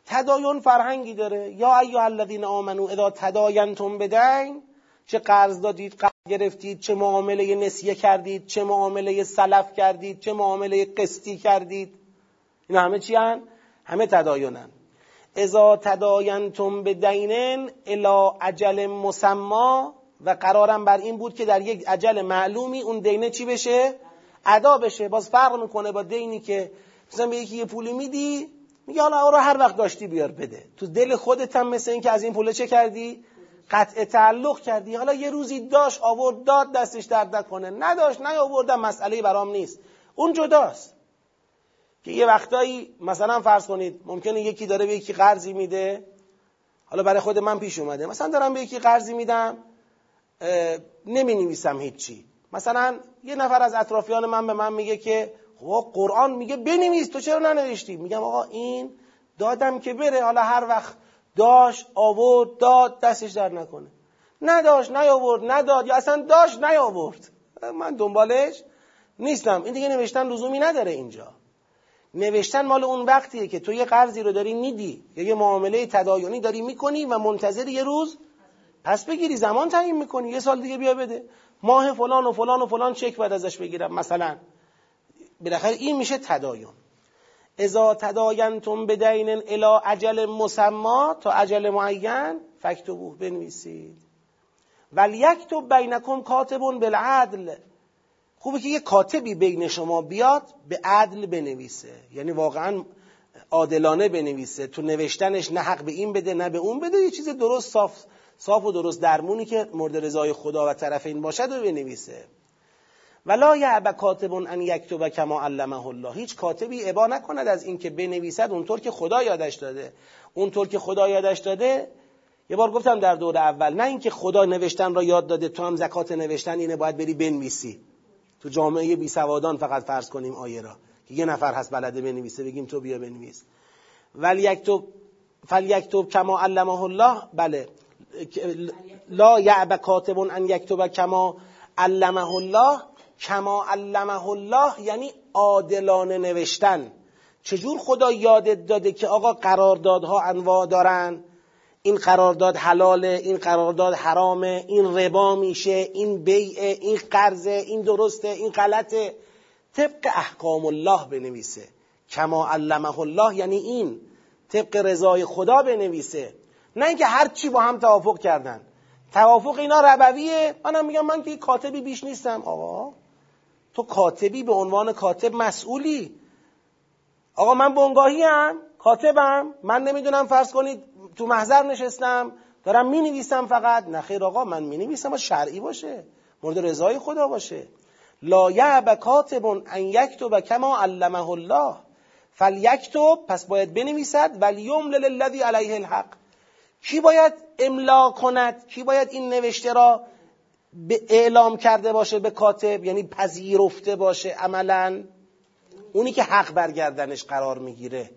تدایون فرهنگی داره. یا ایها الذین آمنوا اذا تداینتم بدین چه قرض دادید قرض گرفتید چه معامله نسیه کردید چه معامله سلف کردید چه معامله قسطی کردید. اینا همه چی هن؟ همه تدایونن اذا تداینتم به دینن الا عجل مسما و قرارم بر این بود که در یک عجل معلومی اون دینه چی بشه؟ ادا بشه. باز فرق می‌کنه با دینی که مثلا به یکی یه پولی میدی میگه حالا رو هر وقت داشتی بیار بده. تو دل خودت هم مثل این که از این پوله چه کردی؟ قطع تعلق کردی. حالا یه روزی داشت آورد داد دستش درد نکنه. نداشت نیاوردم مسئله برام نیست. اون جداست. که یه وقتایی مثلا فرض کنید ممکنه یکی داره به یکی قرضی میده. حالا برای خود من پیش اومده. مثلا دارم به یکی قرضی میدم نمی نویسم هیچی. مثلا یه نفر از اطرافیان من به من میگه که خب قرآن میگه بنویس تو چرا ننوشتی؟ میگم آقا این دادم که بره. حالا هر وقت داشت آورد داد دستش در نکنه. نداشت نیاورد نداد یا اصلا داشت نیاورد. من دنبالش نیستم. این دیگه نوشتن لزومی نداره اینجا. نوشتن مال اون وقتیه که تو یه قرضی رو داری میدی یا یه معامله تدایونی داری می‌کنی و منتظر یه روز پس بگیری زمان تعیین می‌کنی. یه سال دیگه بیا بده. ماه فلان و فلان و فلان چک بعد ازش بگیرم مثلا. بالاخره این میشه تدایون اذا تداینتم بدین الی اجل مسما تا اجل معین فکتبوه بنویسید. ولی یکتب بینکم کاتبون بالعدل. خوبه که یه کاتبی بین شما بیاد به عدل بنویسه. یعنی واقعا عادلانه بنویسه. تو نوشتنش نه حق به این بده نه به اون بده. یه چیز درست صاف صاف و درست درمونی که مورد رضای خدا و طرفین باشد و بنویسه. ولا یعب کاتب ان یکتب کما علمه الله. هیچ کاتبی ابا نکند از اینکه بنویسد اونطور که خدا یادش داده. اونطور که خدا یادش داده یه بار گفتم در دور اول نه اینکه خدا نوشتن را یاد داده تو هم زکات نوشتن اینه باید بری بنویسی. تو جامعه بی سوادان فقط فرض کنیم آیه را. که یه نفر هست بلده بنویسه بگیم تو بیا بنویس. ولی یکتب فلیکتب کما علمه الله بله. لا یعب کاتب ان یکتب کما علمه الله. کما علمه الله یعنی عادلانه نوشتن. چجور خدا یادت داده که آقا قراردادها انواع دارن؟ این قرارداد حلاله این قرارداد حرامه این ربا میشه این بیعه این قرضه این درسته این غلطه. طبق احکام الله بنویسه. کما علمه الله یعنی این. طبق رضای خدا بنویسه. نه اینکه هر چی با هم توافق کردن. توافق اینا ربویه. منم میگم من که کاتبی بیش نیستم. آقا تو کاتبی به عنوان کاتب مسئولی. آقا من بنگاهی هم کاتبم. من نمی‌دونم فرض کنید تو محضر نشستم دارم می نویسم فقط. نه خیر آقا من می نویسم و شرعی باشه. مورد رضای خدا باشه. لا یعب کاتب ان یکتب کما علمه الله. فلیکتب پس باید بنویسد ولیمل للذی علیه الحق. کی باید املا کند؟ کی باید این نوشته را به اعلام کرده باشه به کاتب یعنی پذیرفته باشه عملا. اونی که حق برگردنش قرار می‌گیره.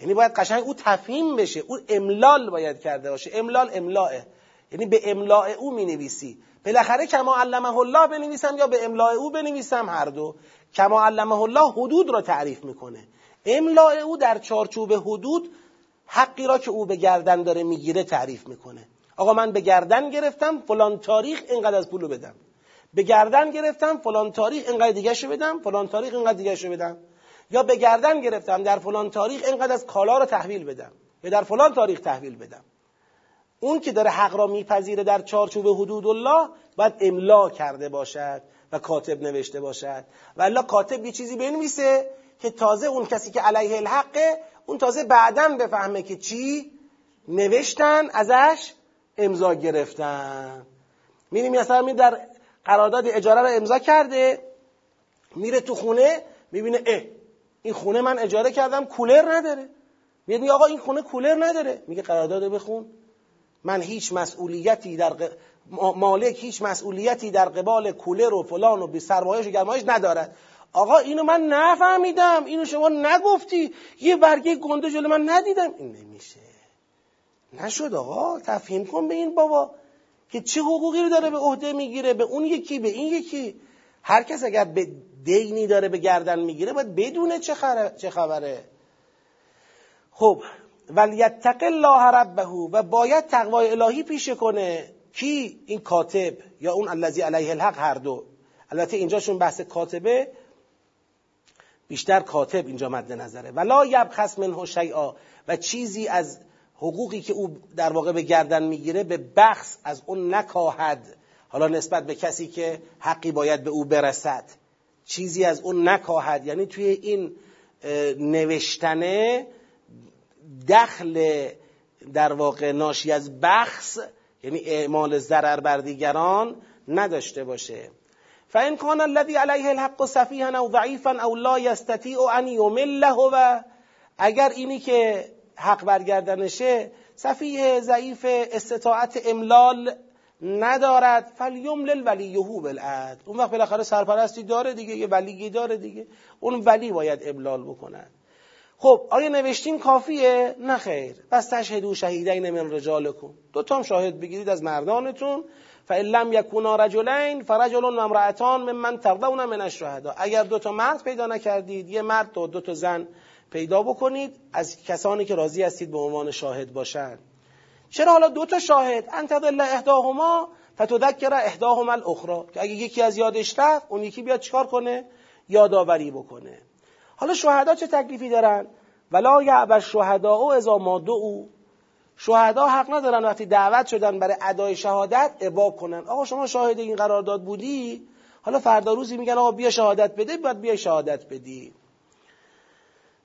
یعنی باید قشنگ او تفهیم بشه. او املال باید کرده باشه. املال املاه یعنی به املاع او می نویسی بالاخره کما علمه الله بنویسم یا به املاع او بنویسم هر دو. کما علمه الله حدود را تعریف می‌کنه. املاع او در چارچوب حدود حقی را که او به گردن داره می‌گیره تعریف می‌کنه. آقا من به گردن گرفتم فلان تاریخ اینقدر از پولو بدم. به گردن گرفتم فلان تاریخ اینقدر دیگه شو بدم فلان تاریخ اینقدر دیگه شو بدم. یا به گردن گرفتم در فلان تاریخ اینقدر از کالا رو تحویل بدم. یا در فلان تاریخ تحویل بدم. اون که داره حق را میپذیره در چارچوب حدود الله باید املا کرده باشد و کاتب نوشته باشد. و الله کاتب یه چیزی بنویسه که تازه اون کسی که علیه الحقه اون تازه بعدا بفهمه که چی نوشتن ازش امضا گرفتن. میری مثلا می در قرارداد اجاره رو امضا کرده. میره تو خونه می‌بینه اه این خونه من اجاره کردم کولر نداره. میگه آقا این خونه کولر نداره. میگه قرارداد بخون. من هیچ مسئولیتی در مالک هیچ مسئولیتی در قبال کولر و فلان و بی سرمایش و گرمایش ندارد. آقا اینو من نفهمیدم. اینو شما نگفتی. یه برگه گنده جلو من ندیدم. این نمیشه. نشد آقا تفهیم کن به این بابا که چه حقوقی رو داره به عهده می‌گیره به اون یکی به این یکی. هر کس اگر به دینی داره به گردن می‌گیره باید بدونه چه, چه خبره. خب ولیتق الله ربه و باید تقوای الهی پیشه کنه. کی؟ این کاتب یا اون الذی علیه الحق هر دو. البته اینجاشون بحث کاتبه. بیشتر کاتب اینجا مد نظره. ولا یبخس منه شیئا. و چیزی از حقوقی که او در واقع به گردن می‌گیره به بخص از اون نکاهد. حالا نسبت به کسی که حقی باید به او برسد. چیزی از اون نکاهد. یعنی توی این نوشتنه دخل در واقع ناشی از بخص یعنی اعمال ضرر بر دیگران نداشته باشه. فان کان الذي علیه الحق سفیها او ضعیفا او لا یستطیع ان یمله و اگر اینی که حق برگردنشه سفیه ضعیف استطاعت املال ندارد. فلیملل ولیهو بالعدل اون وقت بالاخره سرپرستی داره دیگه یه ولیگی داره دیگه. اون ولی باید ابلال بکنن. خب آیا نوشتین کافیه؟ نه خیر. بس تشهدو شهیدین من رجالکم. دو تا شاهد بگیرید از مردانتون. فان لم یکونا رجلین فرجل و امرأتان ممن ترضون من الشهدا. اگر دو تا مرد پیدا نکردید یه مرد و دو تا زن پیدا بکنید از کسانی که راضی هستید به عنوان شاهد باشند چرا حالا دو تا شاهد؟ انت دل احداهما فتذکر احداهما الاخرى. که اگه یکی از یادش رفت اون یکی بیاد چیکار کنه؟ یادآوری بکنه. حالا شهدا چه تکلیفی دارن؟ ولا یعب الشهداء اذا ما دعوا. شهدا حق ندارن وقتی دعوت شدن برای ادای شهادت ابا کنن. آقا شما شاهد این قرارداد بودی؟ حالا فردا روزی میگن آقا بیا شهادت بده باید بیا شهادت بدی.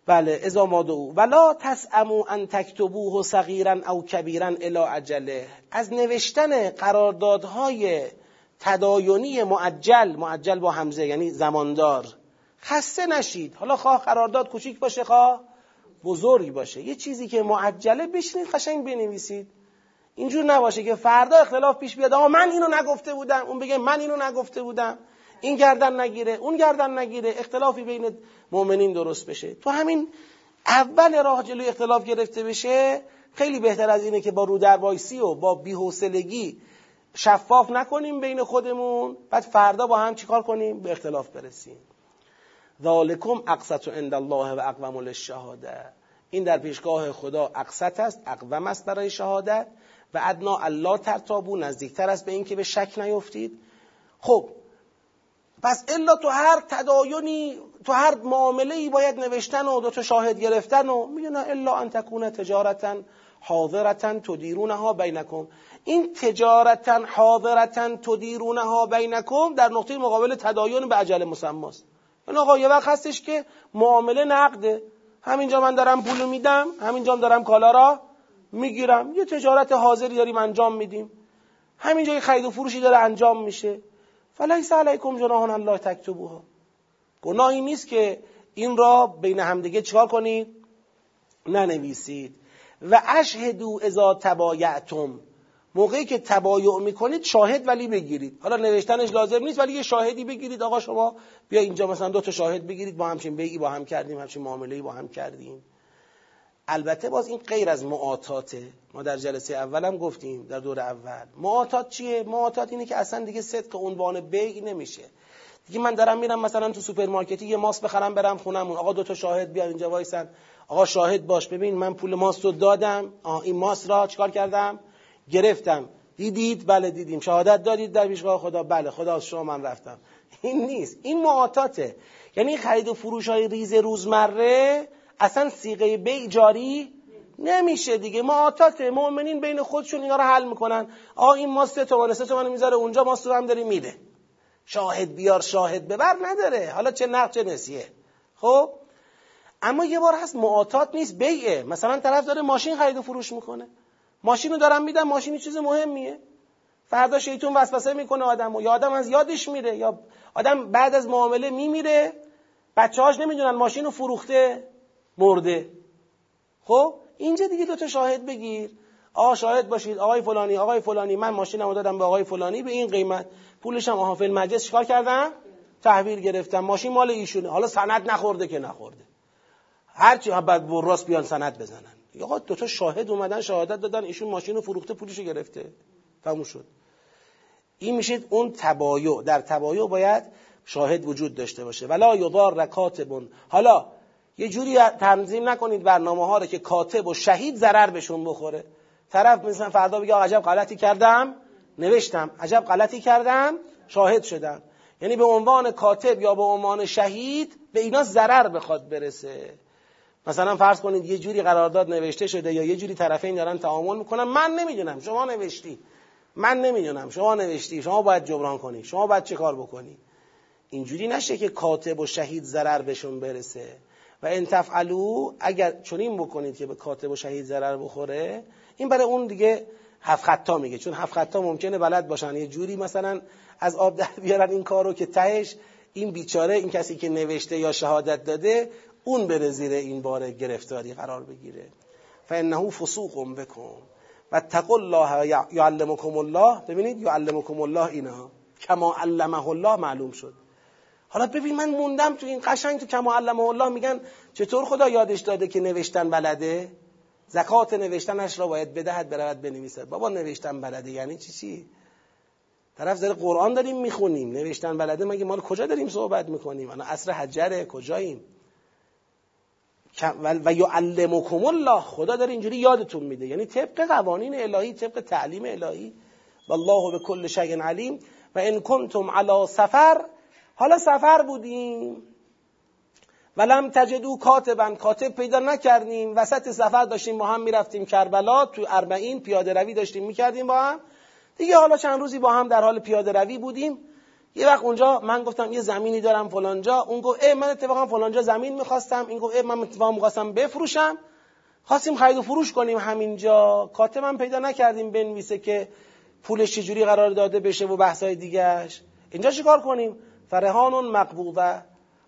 بله اذا دعوا ولا تسعمو ان تکتبوه صغیرا او کبیرا الی عجله از نوشتن قراردادهای تدایونی معجل معجل با همزه یعنی زماندار. خسته نشید. حالا خواه قرارداد کوچیک باشه خواه بزرگ باشه. یه چیزی که معجله بشینید قشنگ بنویسید. اینجور نباشه که فردا اختلاف پیش بیاد. آقا من اینو نگفته بودم. اون بگه من اینو نگفته بودم. این گردن نگیره اون گردن نگیره اختلافی بین مؤمنین درست بشه. تو همین اول راه جلوی اختلاف گرفته بشه خیلی بهتر از اینه که با رو و با بی‌حوصلگی شفاف نکنیم بین خودمون بعد فردا با هم چیکار کنیم؟ به اختلاف برسیم. ذالکم اقسط عند الله و اقوم للشهاده. این در پیشگاه خدا اقسط است اقوم است برای شهادت و ادنا الله ترتابو نزدیکتر است به اینکه به شک نیفتید. خب پس الا تو هر تدایونی تو هر معامله ای باید نوشتن و دو تا شاهد گرفتن و می‌دونه الا ان تکون تجارتا حاضرتا تدیرونها بینکم. این تجارتا حاضرتا تدیرونها بینکم در نقطه مقابل تدایون به عجل مسماست. این آقا یه وقت هستش که معامله نقده. همینجا من دارم پول میدم همینجا دارم کالا را می‌گیرم. یه تجارت حاضری داریم انجام میدیم. همینجا یه خرید و فروشی داره انجام میشه. فلیس علیکم جناح الله تکتبوها گناهی نیست که این را بین همدیگه چکار کنید؟ ننویسید. و اشهدو اذا تبایعتم. موقعی که تبایع می‌کنید شاهد ولی بگیرید. حالا نوشتنش لازم نیست ولی یه شاهدی بگیرید. آقا شما بیا اینجا مثلا دو تا شاهد بگیرید. با همچین بیعی با هم کردیم همچین معامله با هم کردیم. البته باز این غیر از معاتاته ما در جلسه اولم گفتیم در دور اول. معاتات چیه؟ معاتات اینه که اصلا دیگه صدق عنوان بیع نمیشه. دیگه من دارم میرم مثلا تو سوپرمارکتی یه ماست بخرم برم خونمون. آقا دو تا شاهد بیا اینجا وایسن. آقا شاهد باش ببین من پول ماست رو دادم. آه این ماست را چیکار کردم؟ گرفتم. دیدید؟ بله دیدیم. شهادت دادید در پیشگاه خدا؟ بله خدا از شما من رفتم. این نیست. این معاتاته یعنی خرید و فروش های ریز روزمره اصلا صیغه‌ای جاری نمیشه دیگه. معاطاته مؤمنین بین خودشون اینا رو حل می‌کنن. آ این ما سه تومن سه تومن می‌ذاره اونجا ما هم داری میده. شاهد بیار شاهد ببر نداره. حالا چه نقد چه نسیه. خب؟ اما یه بار هست معاتات نیست بیعه. مثلا طرف داره ماشین خرید و فروش می‌کنه. ماشین رو دارم میدم ماشین چیز مهمیه. فردا شیطون وسوسه می‌کنه آدم و یا آدم از یادش میره یا آدم بعد از معامله میمیره. بچه هاش نمی‌دونن ماشین رو فروخته. مرده خب اینجا دیگه دوتا شاهد بگیر. آقا شاهد باشید. آقای فلانی آقای فلانی. من ماشینمو دادم به آقای فلانی به این قیمت. پولش هم آها مجلس چیکار کردم تحویل گرفتم ماشین مال ایشونه. حالا سند نخورده که نخورده. هرچی بعد راست بیان سند بزنن. آقا دو تا شاهد اومدن شهادت دادن. ایشون ماشین رو فروخته پولشو گرفته. تموم شد. این میشه اون تبایع. در تبایع باید شاهد وجود داشته باشه. ولا یضار رکاتبون حالا یه جوری تنظیم نکنید برنامه ها رو که کاتب و شهید ضرر بهشون بخوره. طرف مثلا فردا بگه عجب غلطی کردم. نوشتم. عجب غلطی کردم. شاهد شدم. یعنی به عنوان کاتب یا به عنوان شهید به اینا ضرر بخواد برسه. مثلا فرض کنید یه جوری قرارداد نوشته شده یا یه جوری طرفین دارن تعامل می‌کنن. من نمی‌دونم. شما نوشتی. من نمی‌دونم. شما نوشتی. شما باید جبران کنی. شما باید چه کار بکنی؟ اینجوری نشه که کاتب و شهید ضرر بهشون برسه. و ان تفعلوا اگر چنین بکنید که به کاتب و شهید ضرر بخوره این برای اون دیگه هفت خطا میگه. چون هفت خطا ممکنه بلد باشن. یه جوری مثلا از آب در بیارن این کارو که تهش این بیچاره این کسی که نوشته یا شهادت داده اون بره زیر این بار گرفتاری قرار بگیره. فانه فسوق بکن و الله یعلمکم الله. ببینید یعلمکم الله اینها. کما علمه الله معلوم شد. حالا ببین من موندم تو این قشنگ تو کما علمه الله میگن چطور خدا یادش داده که نوشتن بلده؟ زکات نوشتنش را باید بدهد برود بنویسد. بابا نوشتن بلده یعنی چی چی؟ طرف داره قرآن داریم می‌خونیم نوشتن بلده؟ مگه مال کجا داریم صحبت می‌کنیم؟ انا عصر حجره کجاییم؟ و یعلمکم الله. خدا داره اینجوری یادتون میده. یعنی طبق قوانین الهی طبق تعلیم الهی. والله به کل شیء علیم. و ان کنتم علی سفر حالا سفر بودیم. ولم تجدو کاتبا کاتب پیدا نکردیم. وسط سفر داشتیم. با هم می‌رفتیم کربلا. تو اربعین پیاده روی داشتیم می‌کردیم با هم. دیگه حالا چند روزی با هم در حال پیاده روی بودیم. یه وقت اونجا من گفتم یه زمینی دارم فلانجا. اون گفت ای من اتفاقا فلانجا زمین می‌خواستم. این گفت ای من اتفاقا می‌خواستم بفروشم. خواستیم خرید و فروش کنیم همینجا. کاتبم پیدا نکردیم بنویسه که پولش چجوری قرار داده بشه و بحثای دیگهش اینجا چیکار کنیم؟ فرهانون مقبوضه.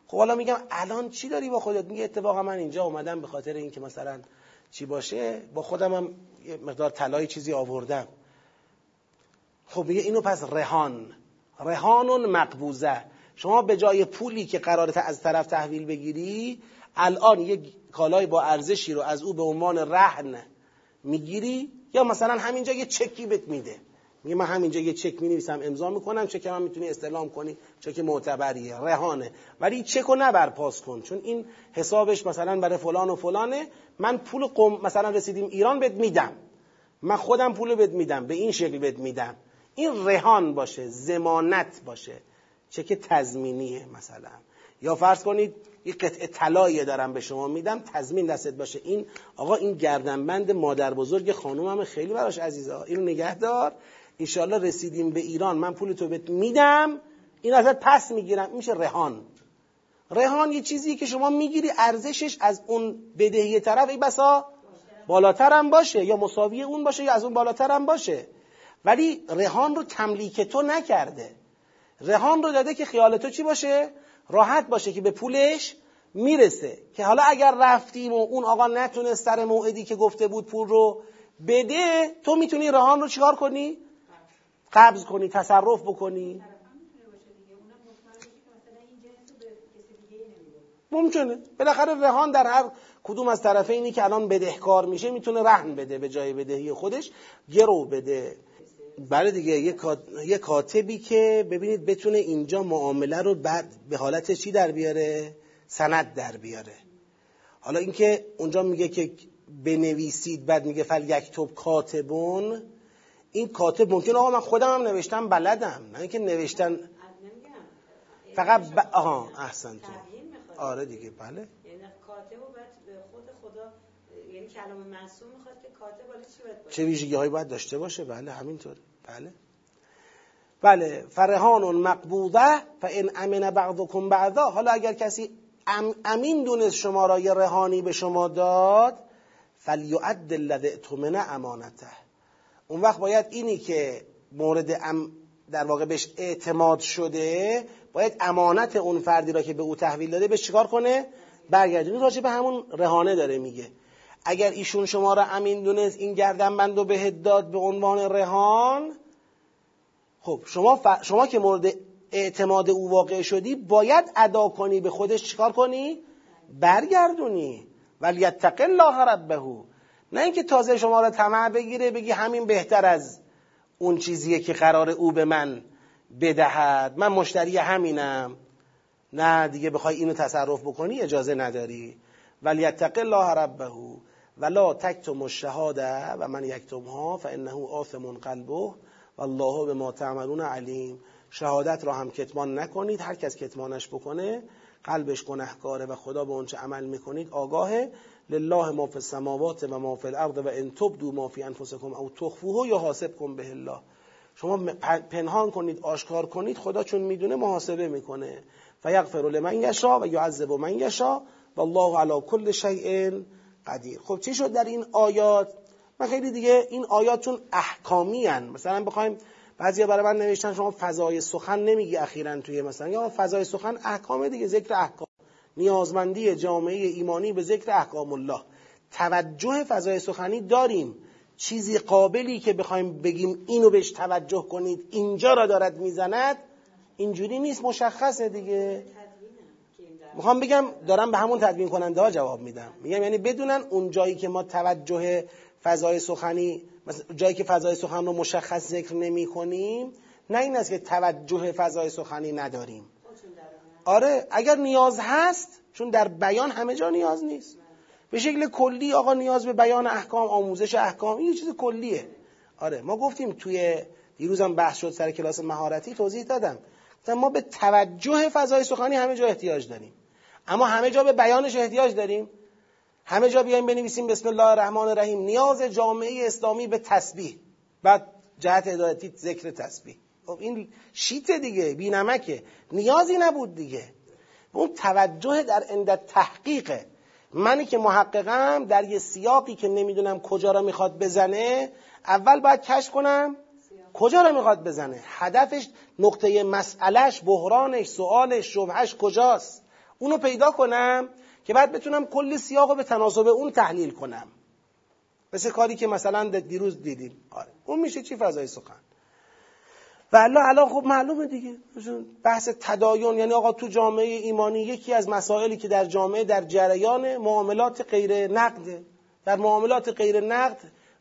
خب حالا میگم الان چی داری با خودت؟ میگه اتفاقا من اینجا اومدم به خاطر اینکه مثلا چی باشه؟ با خودم هم یه مقدار طلای چیزی آوردم. خب میگه اینو پس رهان رهانون مقبوزه شما به جای پولی که قرارت از طرف تحویل بگیری الان یک کالای با ارزشی رو از او به عنوان رهن می‌گیری یا مثلا همینجا یه چکی بهت میده. میگه من همینجا یه چک می‌نویسم امضا می‌کنم چک من می‌تونی استلام کنی. چک معتبریه رهانه. ولی چک رو نبر پاس کن. چون این حسابش مثلا برای فلان و فلانه. من پول قم مثلا رسیدیم ایران بهت میدم. من خودم پول بهت میدم به این شکل بهت میدم. این رهان باشه زمانت باشه. چک تضمینیه مثلا. یا فرض کنید یه قطعه طلایی دارم به شما میدم تضمین دستت باشه. این آقا این گردنبند مادر بزرگ خانومم خیلی براش عزیزه اینو نگه دار انشالله رسیدیم به ایران من پول تو بهت میدم این ازت پس می‌گیرم. میشه رهان رهان یه چیزی که شما می‌گیری ارزشش از اون بدهی طرف ای بسا بالاتر هم باشه یا مساوی اون باشه یا از اون بالاتر هم باشه. ولی رهان رو تملیک تو نکرده. رهان رو داده که خیال تو چی باشه؟ راحت باشه که به پولش می‌رسه. که حالا اگر رفتیم و اون آقا نتونست سر موعدی که گفته بود پول رو بده تو می‌تونی رهان رو چیکار کنی؟ قبض کنی تصرف بکنی. ممکنه. بالاخره رهان در هر کدوم از طرفینی که الان بدهکار میشه می‌تونه رهن بده به جای بدهی خودش گرو بده. بله دیگه یه کاتبی که ببینید بتونه اینجا معامله رو بعد به حالت چی در بیاره؟ سند در بیاره. حالا اینکه اونجا میگه که بنویسید بعد میگه فل یکتب کاتبون این کاتب ممکن آقا من خودم هم نوشتم بلدم. نه اینکه نوشتن. فقط ب... آها احسن تو. آره دیگه بله. یعنی کاتب و بعد خود خدا یعنی کلام معصوم می‌خواد که کاتب حالا چی باید باشه؟ چه ویژگی هایی باید داشته باشه؟ بله همینطور. بله. بله فرهان مقبوضه فان امن بعضکم بعضا. حالا اگر کسی امین دونست شما را یه رهانی به شما داد فلیعد الذی اؤتمن امانته. اون وقت باید اینی که مورد در واقع بهش اعتماد شده باید امانت اون فردی را که به او تحویل داده بهش چیکار کنه؟ برگردونی راجع به همون رهانه داره میگه. اگر ایشون شما را امین دونست این گردنبند رو بهت داد به عنوان رهان خب شما, شما که مورد اعتماد او واقع شدی باید ادا کنی به خودش چیکار کنی؟ برگردونی. ولی یتق الله ربه. نه اینکه تازه شما را طمع بگیره بگی همین بهتر از اون چیزیه که قرار او به من بدهد. من مشتری همینم. نه دیگه بخوای اینو تصرف بکنی اجازه نداری. ولی یتق الله ربه ولا تکتم الشهاده و من یکتمها فانه آثم قلبه والله به ما تعملون علیم. شهادت را هم کتمان نکنید. هر کس کتمانش بکنه قلبش گنهکاره و خدا به اونچه عمل می‌کنید آگاهه. لله ما فی السماوات و ما فی الارض و ان تبدوا ما فی انفسکم او تخفوه یحاسبکم به الله. شما پنهان کنید آشکار کنید خدا چون می‌دونه محاسبه می‌کنه. فیغفر لمن یشا و یعذب من یشا والله علی کل شیء قدیر. خب چی شد در این آیات؟ من خیلی دیگه این آیات چون احکامی هن. مثلا بخوایم بعضیا برای من نوشتن شما فضای سخن نمیگی اخیرا توی مثلا. یا فضای سخن احکامه دیگه ذکر احکام. نیازمندی جامعه ایمانی به ذکر احکام الله. توجه فضای سخنی داریم. چیزی قابلی که بخوایم بگیم اینو بهش توجه کنید اینجا را دارد می‌زند اینجوری نیست مشخصه دیگه. می‌خوام بگم دارم به همون تدوین کننده ها جواب میدم. میگم یعنی بدونن اون جایی که ما توجه فضای سخنی جایی که فضای سخن رو مشخص ذکر نمی کنیم نه این است که توجه فضای سخنی نداریم. آره اگر نیاز هست چون در بیان همه جا نیاز نیست. به شکل کلی آقا نیاز به بیان احکام آموزش احکام این چیز کلیه. آره ما گفتیم توی دیروزم بحث شد سر کلاس مهارتی توضیح دادم. ما به توجه فضای سخنی همه جا احتیاج داریم. اما همه جا به بیانش احتیاج داریم. همه جا بیایم بنویسیم بسم الله الرحمن الرحیم. نیاز جامعه اسلامی به تسبیح. بعد جهت هدایتی ذکر تسبیح. خب این شیت دیگه بی نمکه نیازی نبود دیگه. اون توجه در اندت تحقیقه. منی که محققم در یه سیاقی که نمی‌دونم کجا را می‌خواد بزنه اول باید کشف کنم کجا را می‌خواد بزنه. هدفش نقطه مسئلهش بحرانش سوالش شبهش کجاست؟ اونو پیدا کنم که بعد بتونم کل سیاق رو به تناسب اون تحلیل کنم. مثل کاری که مثلا دیروز دیدیم. آره. اون میشه چی فضای سخن؟ و الله الان خب معلومه دیگه. بحث تدایون یعنی آقا تو جامعه ایمانی یکی از مسائلی که در جامعه در جریان معاملات غیر نقده در معاملات غیر نقد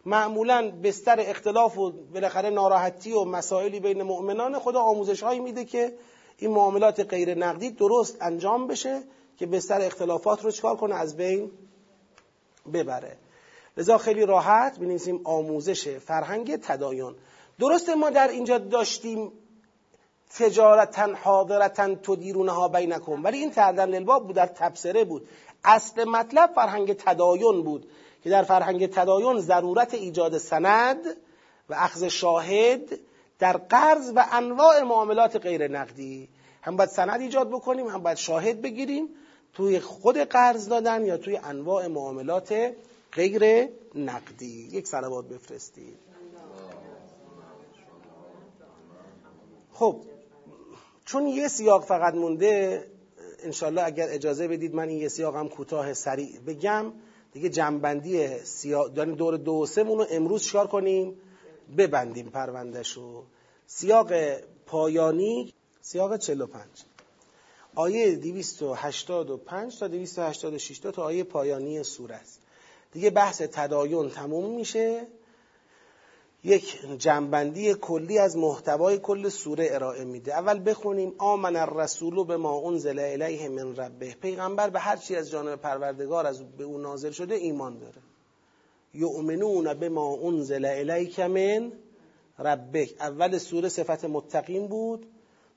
معمولا بستر اختلاف و بالاخره ناراحتی و مسائلی بین مؤمنان خدا آموزش هایی میده که این معاملات غیر نقدی درست انجام بشه که بستر اختلافات رو چکار کنه؟ از بین ببره. لذا خیلی راحت بنویسیم آموزش فرهنگ تدایون درسته ما در اینجا داشتیم تجارتا حاضرتا تدیرونها بینکم ولی این تردن للباب بود در تبصره بود. اصل مطلب فرهنگ تدایون بود که در فرهنگ تدایون ضرورت ایجاد سند و اخذ شاهد در قرض و انواع معاملات غیر نقدی. هم باید سند ایجاد بکنیم هم باید شاهد بگیریم توی خود قرض دادن یا توی انواع معاملات غیر نقدی. یک سلوات بفرستید. خب چون یه سیاق فقط مونده انشالله اگر اجازه بدید من این یه سیاق هم کوتاه سریع بگم. دیگه جنبندی سیاق داریم دور دو سه رو امروز شکار کنیم؟ ببندیم پروندهشو. سیاق پایانی سیاق 45 آیه 285 تا 286 تا آیه پایانی سوره است. دیگه بحث تدایون تموم میشه. یک جنبندی کلی از محتوای کل سوره ارائه میده. اول بخونیم. آمن الرسول به ما انزل الیه من ربه. پیغمبر به هر چی از جانب پروردگار از به او نازل شده ایمان داره. یؤمنون به ما انزل الیک من ربک اول سوره صفت متقین بود.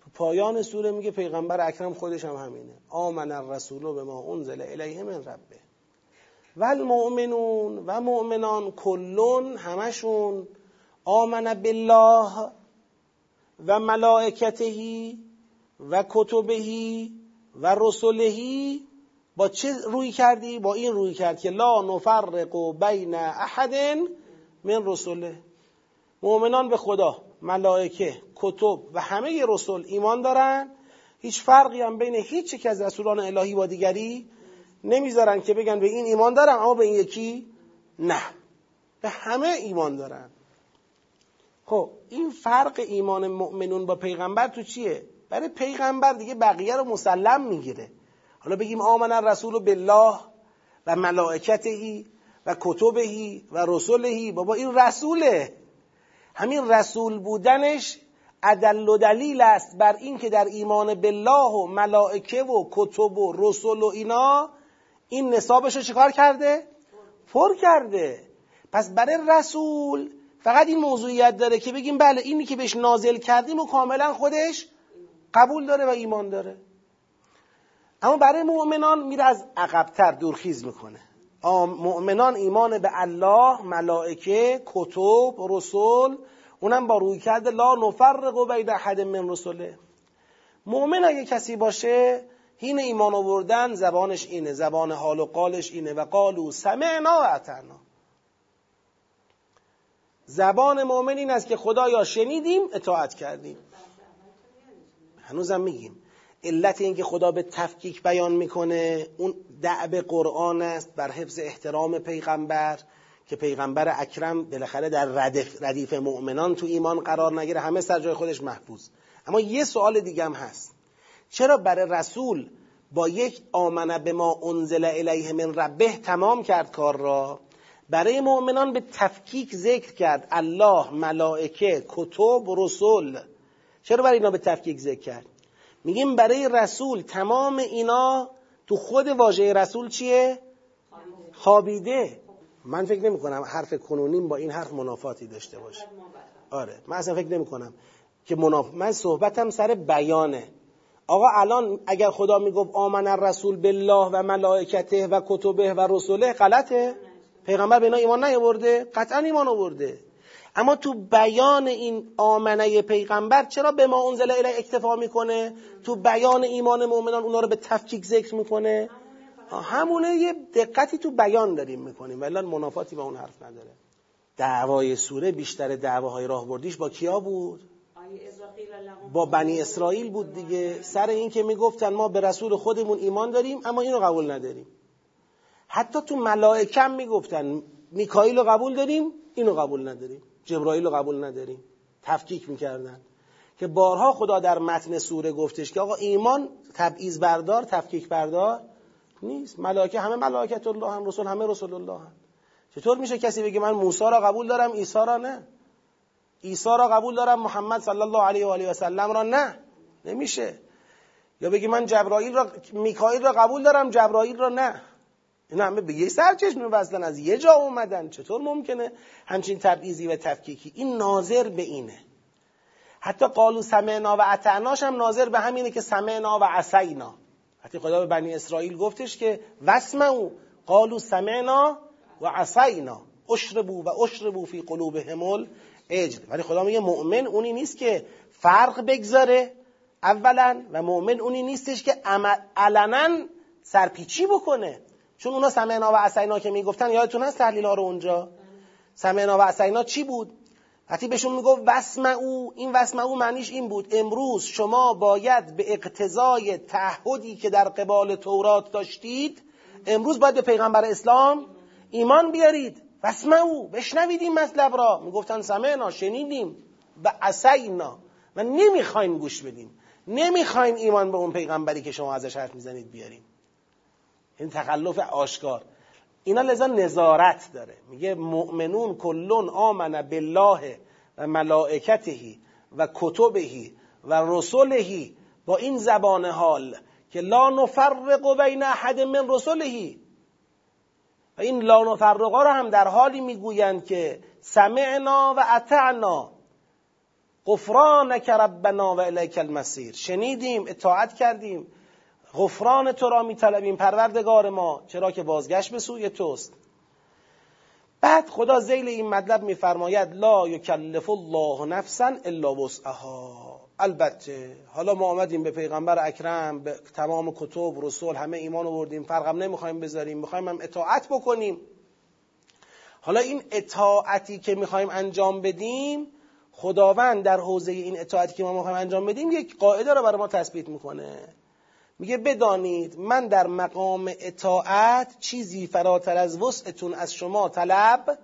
تو پایان سوره میگه پیغمبر اکرم خودش هم همینه. آمن الرسول به ما انزل الیه من ربه. و المؤمنون و مؤمنان کلون همشون آمن بالله و ملائکته و کتبهی و رسولهی با چه روی کردی؟ با این روی کرد که لا نفرق بین احد من رسوله مؤمنان به خدا ملائکه کتب و همه رسول ایمان دارن. هیچ فرقی هم بین هیچ یک از رسولان الهی با دیگری نمی‌ذارن که بگن به این ایمان دارم اما به این یکی نه. به همه ایمان دارن. خب این فرق ایمان مؤمنون با پیغمبر تو چیه؟ برای پیغمبر دیگه بقیه رو مسلم می‌گیره. حالا بگیم آمن الرسول بالله و ملائکتهی و کتبهی و رسولهی بابا این رسوله. همین رسول بودنش عدل و دلیل است بر اینکه در ایمان بالله و ملائکه و کتب و رسول و اینا این نصابش رو چیکار کرده؟ پر کرده. پس برای رسول فقط این موضوعیت داره که بگیم بله اینی که بهش نازل کردیم و کاملا خودش قبول داره و ایمان داره. اما برای مؤمنان میره از عقبتر دورخیز می‌کنه. مؤمنان ایمان به الله ملائکه کتب رسول اونم با روی کرده لا نفرق بین احد من رسوله مؤمن اگه کسی باشه هین ایمان آوردن زبانش اینه زبان حال و قالش اینه. و قالو سمعنا و اطعنا. زبان مؤمن این است که خدایا شنیدیم اطاعت کردیم. هنوزم میگیم. علت اینکه خدا به تفکیک بیان می‌کنه اون دعب قرآن است بر حفظ احترام پیغمبر که پیغمبر اکرم بالاخره در ردف ردیف مؤمنان تو ایمان قرار نگیره همه سر جای خودش محفوظ. اما یه سوال دیگه هم هست. چرا برای رسول با یک آمنه به ما انزل الیه من ربه تمام کرد کار را؟ برای مؤمنان به تفکیک ذکر کرد. الله ملائکه کتب رسول. چرا برای اینا به تفکیک ذکر کرد؟ میگیم برای رسول. تمام اینا تو خود واژه رسول چیه؟ خوابیده. من فکر نمی کنم حرف کنونیم با این حرف منافاتی داشته باشه. آره من اصلا فکر نمی کنم که مناف... من صحبتم سر بیانه. آقا الان اگر خدا می‌گفت آمن الرسول بالله و ملائکته و کتبه و رسوله غلطه. پیغمبر به اینا ایمان نیاورده قطعا ایمان آورده. اما تو بیان این آمنه پیغمبر چرا به ما انزل الی اکتفا می‌کنه؟ تو بیان ایمان مؤمنان اونا رو به تفکیک ذکر می‌کنه؟ همونه یه دقتی تو بیان داریم می‌کنیم ولی منافاتی با اون حرف نداره. دعوای سوره بیشتر دعواهای راهبردیش با کیا بود؟ با بنی اسرائیل بود دیگه. سر این که می‌گفتن ما به رسول خودمون ایمان داریم اما اینو قبول نداریم. حتی تو ملائکم می‌گفتن میکائیل رو قبول داریم اینو قبول نداریم. جبرائیل رو قبول نداریم. تفکیک می‌کردن. که بارها خدا در متن سوره گفتش که آقا ایمان تبعیض بردار تفکیک بردار نیست. ملائکه همه ملائکت الله هم رسول همه رسول الله هم. چطور میشه کسی بگه من موسی را قبول دارم عیسی را نه؟ عیسی را قبول دارم محمد صلی الله علیه و آله و سلم را نه؟ نمیشه. یا بگی من جبرائیل را میکائیل را قبول دارم جبرائیل را نه. این همه به یه سرچشمه وصلن از یه جا اومدن. چطور ممکنه؟ همچین تبعیضی و تفکیکی. این ناظر به اینه. حتی قالو سمعنا و اطعناش هم ناظر به همینه که سمعنا و عصینا. حتی خدا به بنی اسرائیل گفتش که وسمعوا قالو سمعنا و عصینا. اشربو و اشربو فی قلوبهم الاجل ولی خدا میگه مؤمن اونی نیست که فرق بگذاره اولا و مؤمن اونی نیستش که علنا سرپیچی بکنه. چون اونا سمعنا و عصینا که می‌گفتن یادتون هست تحلیل ها رو اونجا؟ سمعنا و عصینا چی بود؟ وقتی بهشون می‌گفت او این او معنیش این بود امروز شما باید به اقتضای تعهدی که در قبال تورات داشتید امروز باید به پیغمبر اسلام ایمان بیارید. او بشنوید این مطلب را. می‌گفتن سمعنا شنیدیم. و عصینا و نمی‌خوایم گوش بدیم. نمی‌خوایم ایمان به اون پیغمبری که شما ازش حرف می‌زنید بیاریم. این تخلف آشکار. اینا لذا نظارت داره. میگه مؤمنون کلون آمن بالله و ملائکته و کتبهی و رسولهی با این زبان حال که لا نفرق بین احد من رسولهی و این لا نفرقا رو هم در حالی می‌گویند که سمعنا و اطعنا. غفرانک ربنا و الیک المسیر شنیدیم اطاعت کردیم. غفران تو را میطلبیم پروردگار ما. چرا که بازگشت به سوی توست. بعد خدا زیل این مطلب میفرماید لا یکلف الله نفسا الا وسعها. البته حالا ما آمدیم به پیغمبر اکرم به تمام کتب رسول همه ایمان آوردیم. فرقم نمی‌خوایم بذاریم می‌خوایم هم اطاعت بکنیم. حالا این اطاعتی که می‌خوایم انجام بدیم خداوند در حوزه این اطاعتی که ما می‌خوایم انجام بدیم یک قاعده رو برای ما تثبیت می‌کنه. میگه بدانید من در مقام اطاعت چیزی فراتر از وسعتون از شما طلب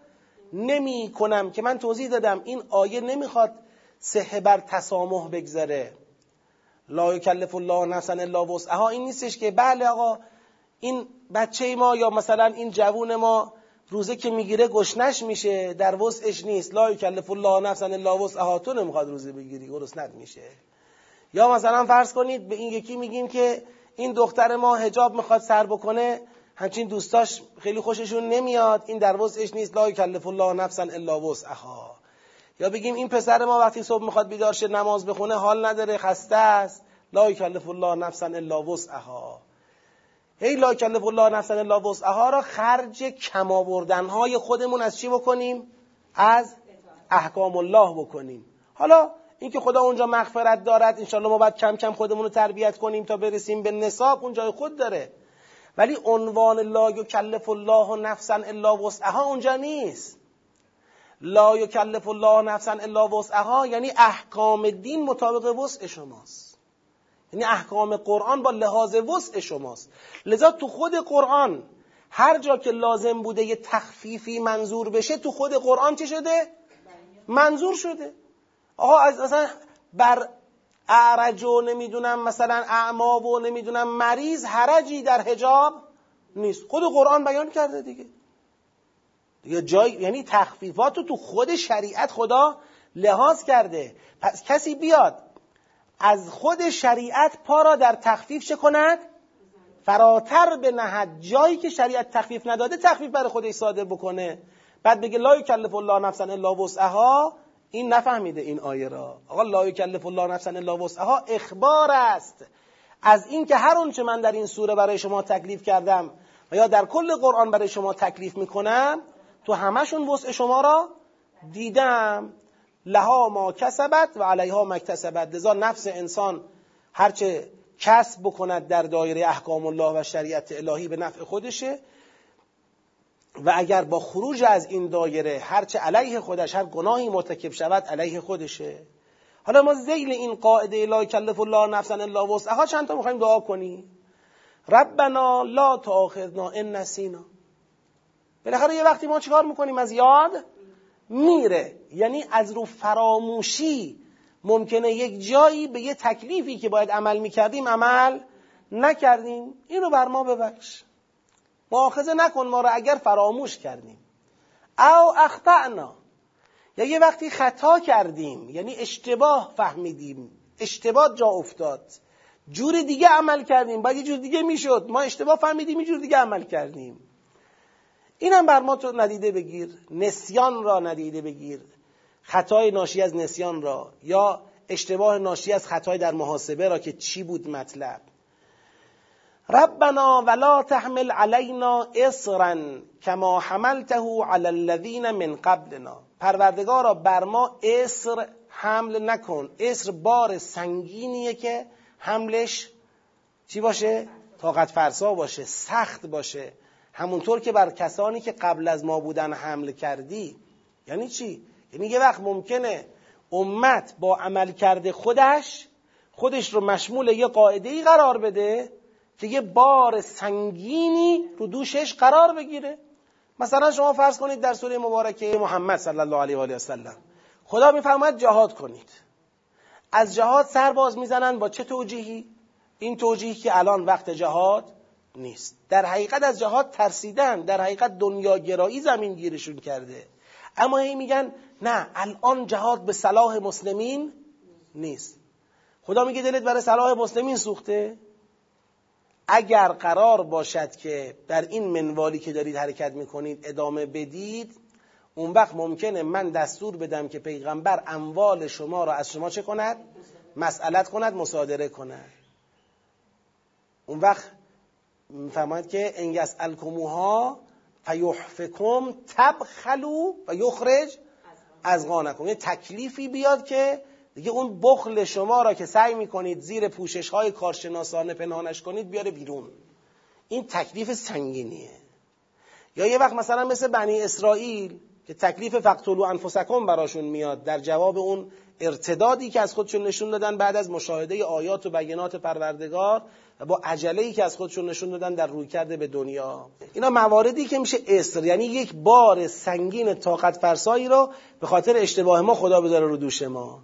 نمی کنم که من توضیح دادم. این آیه نمی‌خواد سه بر تسامح بگذره. لا یکلف الله نفسا الا وسعها. این نیستش که بله آقا این بچه ما یا مثلا این جوون ما روزه که می‌گیره گشنش میشه در وسعش نیست. لا یکلف الله نفسا الا وسعها. تو نمی‌خواد روزه بگیری گرسنت میشه. یا مثلا فرض کنید به این یکی میگیم که این دختر ما هجاب می‌خواد سر بکنه همچین دوستاش خیلی خوششون نمیاد این در وسعش نیست. لا یکلف الله نفسا الا وسعها. یا بگیم این پسر ما وقتی صبح می‌خواد بیدار شه نماز بخونه حال نداره خسته است. لا یکلف الله نفسا الا وسعها. هی لا یکلف الله نفسا الا وسعها را خرج کم آوردن های خودمون از چی بکنیم؟ از احکام الله بکنیم. حالا اینکه خدا اونجا مغفرت دارد انشالله ما باید کم کم خودمون رو تربیت کنیم تا برسیم به نصاب اونجا خود داره. ولی عنوان لا یکلف الله نفسا الا وسعها اونجا نیست. لا یکلف الله نفسا الا وسعها یعنی احکام دین مطابق وسع شماست. یعنی احکام قرآن با لحاظ وسع شماست. لذا تو خود قرآن هر جا که لازم بوده یه تخفیفی منظور بشه تو خود قرآن چه شده؟ منظور شده. آقا از مثلا بر اعرج و نمی‌دونم مثلا اعما و نمی‌دونم مریض حرجی در حجاب نیست. خود قرآن بیان کرده دیگه. دیگه جای یعنی تخفیفات رو تو خود شریعت خدا لحاظ کرده. پس کسی بیاد از خود شریعت پا را در تخفیف چه کند؟ فراتر به نهد جایی که شریعت تخفیف نداده تخفیف برای خودش صادر بکنه. بعد بگه لا یکلف الله نفسا الا وسعها. این نفهمیده این آیه را. آقا لا یکلف الله نفسا الا وسعها اخبار است. از اینکه هر اونچه من در این سوره برای شما تکلیف کردم و یا در کل قرآن برای شما تکلیف می‌کنم تو همشون وسع شما را دیدم. لها ما کسبت و علیها مکتسبت لذا نفس انسان هرچه کسب بکند در دایره احکام الله و شریعت الهی به نفع خودشه. و اگر با خروج از این دایره هرچه علیه خودش هر گناهی مرتکب شود علیه خودشه. حالا ما زیل این قاعده لا کلف الله نفسا الا وسعها. چند تا می‌خوایم دعا کنیم؟ ربنا لا تاخذنا ان نسینا. بالاخره یه وقتی ما چیکار می‌کنیم؟ از یاد میره. یعنی از رو فراموشی ممکنه یک جایی به یه تکلیفی که باید عمل می‌کردیم عمل نکردیم. این رو بر ما ببخش. مؤاخذه نکن ما رو اگر فراموش کردیم. او اخطعنا یا یه وقتی خطا کردیم یعنی اشتباه فهمیدیم اشتباه جا افتاد. جور دیگه عمل کردیم باید یه جور دیگه می‌شد. ما اشتباه فهمیدیم یه جور دیگه عمل کردیم. اینم بر ما تو ندیده بگیر نسیان را ندیده بگیر. خطای ناشی از نسیان را یا اشتباه ناشی از خطای در محاسبه را که چی بود مطلب. ربنا ولا تحمل علينا اصرا كما حملته على الذين من قبلنا. پروردگارا بر ما اصر حمل نکن. اصر بار سنگینیه که حملش چی باشه؟ طاقت فرسا باشه سخت باشه. همونطور که بر کسانی که قبل از ما بودن حمل کردی. یعنی چی؟ یعنی یه وقت ممکنه امت با عمل کرده خودش خودش رو مشمول یه قاعده ای قرار بده یه بار سنگینی رو دوشش قرار بگیره. مثلا شما فرض کنید در سوره مبارکه محمد صلی الله علیه و آله وسلم خدا میفرماید جهاد کنید. از جهاد سر باز می‌زنن با چه توجیهی؟ این توجیهی که الان وقت جهاد نیست. در حقیقت از جهاد ترسیدن در حقیقت دنیاگرایی زمین گیرشون کرده. اما هی میگن نه الان جهاد به صلاح مسلمین نیست. خدا میگه دلت برای صلاح مسلمین سوخته؟ اگر قرار باشد که در این منوالی که دارید حرکت می‌کنید ادامه بدید اون وقت ممکنه من دستور بدم که پیغمبر اموال شما را از شما چه کند؟ مسئلت کند مصادره کند اون وقت میفرماید که انگس الکموها فیحفکم تبخلو و یخرج از غانکم یه تکلیفی بیاد که دیگه اون بخل شما را که سعی می‌کنید زیر پوشش های کارشناسانه پنهانش کنید بیاره بیرون. این تکلیف سنگینیه. یا یه وقت مثلا مثل بنی اسرائیل که تکلیف فقتلو انفسکم براشون میاد در جواب اون ارتدادی که از خودشون نشون دادن بعد از مشاهده آیات و بیانات پروردگار و با عجله که از خودشون نشون دادن در روی کرده به دنیا. اینا مواردی که میشه اسر یعنی یک بار سنگین طاقت فرسایی رو به خاطر اشتباه ما خدا بذاره رو دوش ما.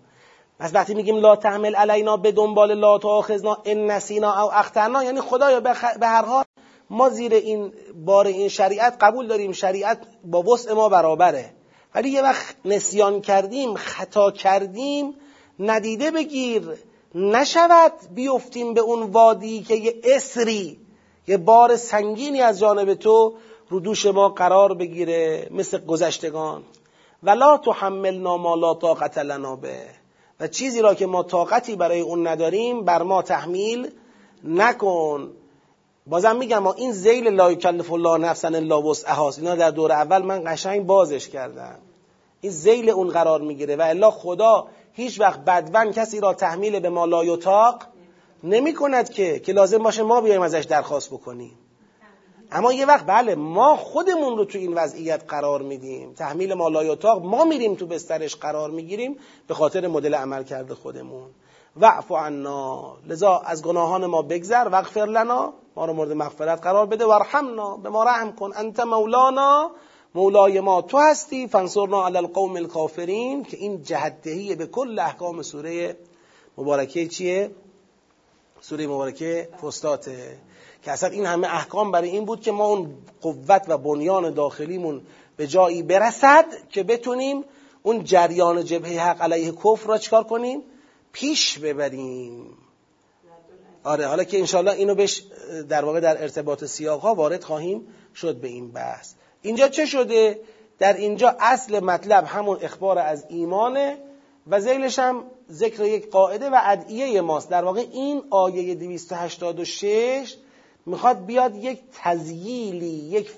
پس وقتی میگیم لا تحمل علینا به دنبال لا تاخذنا ان نسینا او اخترنا یعنی خدایا به هر حال ما زیر این بار این شریعت قبول داریم. شریعت با وسع ما برابره. ولی یه وقت نسیان کردیم خطا کردیم ندیده بگیر نشود بیفتیم به اون وادی که یه اسری یه بار سنگینی از جانب تو رو دوش ما قرار بگیره مثل گذشتگان. ولا تحملنا ما لا طاقت لنا به. چیزی را که ما طاقتی برای اون نداریم بر ما تحمیل نکن. بازم میگم ما این زیل لا یکلف الله نفسا الا وسعها اینا در دور اول من قشنگ بازش کردم. این زیل اون قرار می‌گیره و الا خدا هیچ وقت بدون کسی را تحمیل به ما لا یطاق نمی کند که که لازم باشه ما بیایم ازش درخواست بکنیم. اما یه وقت بله ما خودمون رو تو این وضعیت قرار میدیم. تحمیل مالای اتاق ما میریم تو بسترش قرار می‌گیریم به خاطر مدل عمل کرده خودمون. وعف عنا لذا از گناهان ما بگذر وغفر لنا ما رو مورد مغفرت قرار بده. ورحمنا به ما رحم کن. انت مولانا مولای ما تو هستی فانصرنا علی القوم الکافرین که این جهدهی به کل احکام سوره مبارکه چیه؟ سوره مبارکه فستاته که اصلا این همه احکام برای این بود که ما اون قوت و بنیان داخلیمون به جایی برسد که بتونیم اون جریان جبهه حق علیه کفر را چکار کنیم؟ پیش ببریم. آره حالا که انشالله اینو بهش در واقع در ارتباط سیاق ها وارد خواهیم شد به این بحث. اینجا چه شده؟ در اینجا اصل مطلب همون اخبار از ایمانه و زیلش هم ذکر یک قاعده و ادعیه ماست. در واقع این آیه 286 می‌خواد بیاد یک تزییلی یک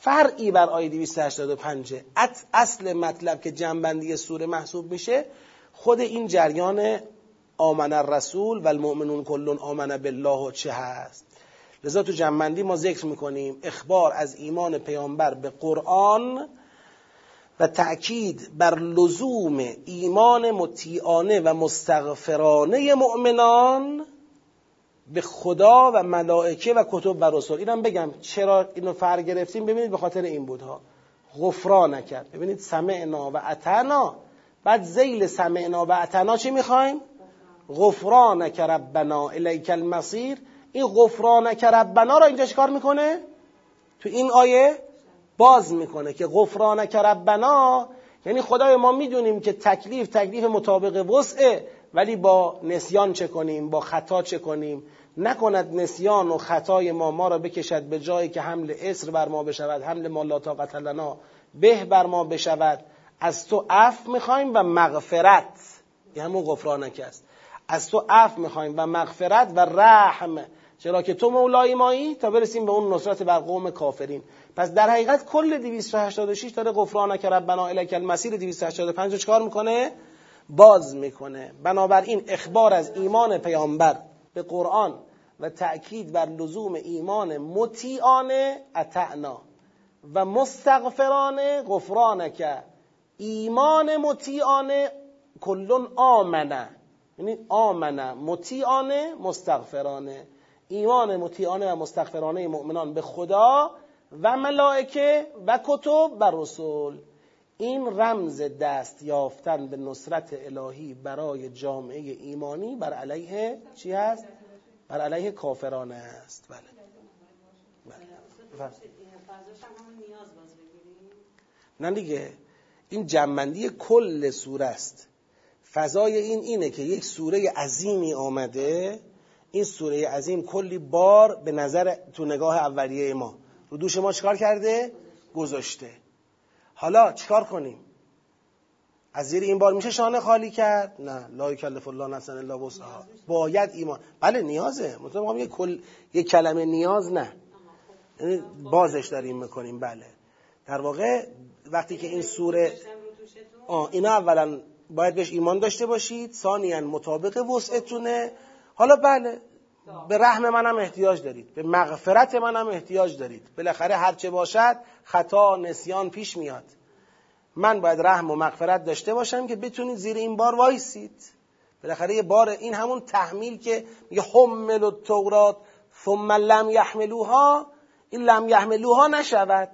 فرعی بر آیه 285 اصل مطلب که جنبندی سوره محسوب میشه خود این جریان آمن الرسول و المؤمنون کلون آمن بالله چه هست. لذا تو جنبندی ما ذکر می‌کنیم اخبار از ایمان پیامبر به قرآن و تأکید بر لزوم ایمان مطیعانه و مستغفرانه مؤمنان به خدا و ملائکه و کتب و رسول. اینم بگم چرا اینو فر گرفتیم؟ ببینید به خاطر این بودها. غفران نکرد. ببینید سمعنا و اتنا. بعد زیل سمعنا و اتنا چی می‌خوایم؟ غفرانک ربنا الیک المصیر. این غفرانک ربنا را اینجا چیکار می‌کنه؟ تو این آیه باز می‌کنه که غفرانک ربنا. یعنی خدای ما می‌دونیم که تکلیف تکلیف مطابق وسعه ولی با نسیان چه کنیم؟ با خطا چه کنیم؟ نکند نسیان و خطای ما ما را بکشد به جایی که حمل اسر بر ما بشود حمل ما لا طاقت لنا به بر ما بشود. از تو عفو می‌خوایم و مغفرت. این همون غفرانک است. از تو عفو می‌خوایم و مغفرت و رحم. چرا که تو مولای مایی تا برسیم به اون نصرت بر قوم کافرین. پس در حقیقت کل 286 داره غفرانک ربنا الیک المسیر 285 رو چکار می‌کنه؟ باز می‌کنه. بنابراین اخبار از ایمان پیامبر. به قرآن و تأکید بر لزوم ایمان مطیعانه اتعنا. و مستغفرانه غفرانک. ایمان مطیعانه کلون آمنه. یعنی آمنه. مطیعانه مستغفرانه. ایمان مطیعانه و مستغفرانه مؤمنان به خدا و ملائکه و کتب و رسول. این رمز دست یافتن به نصرت الهی برای جامعه ایمانی بر علیه چی هست؟ بر علیه کافرانه است. بله, بله. نه دیگه. این جنبندی کل سوره است. فضای این اینه که یک سوره عظیمی آمده. این سوره عظیم کلی بار به نظر تو نگاه اولیه ما. رو دوش ما چکار کرده؟ گذاشته. حالا چیکار کنیم؟ از زیر این بار میشه شانه خالی کرد؟ نه. لا یکلف الله نفسا الا وسعها. باید ایمان. بله نیازه. مثلا یه کل یه کلمه نیاز نه. یعنی بازش داریم می‌کنیم. بله. در واقع وقتی که این سوره آه اینا اولا باید بهش ایمان داشته باشید. ثانیا مطابق وسعتونه. حالا بله. به رحم منم احتیاج دارید به مغفرت منم احتیاج دارید. بالاخره هرچه باشد خطا نسیان پیش میاد. من باید رحم و مغفرت داشته باشم که بتونید زیر این بار وایسید. بالاخره یه بار این همون تحمیل که میگه حمل و تورات ثم لم یحملوها این لم یحملوها نشود.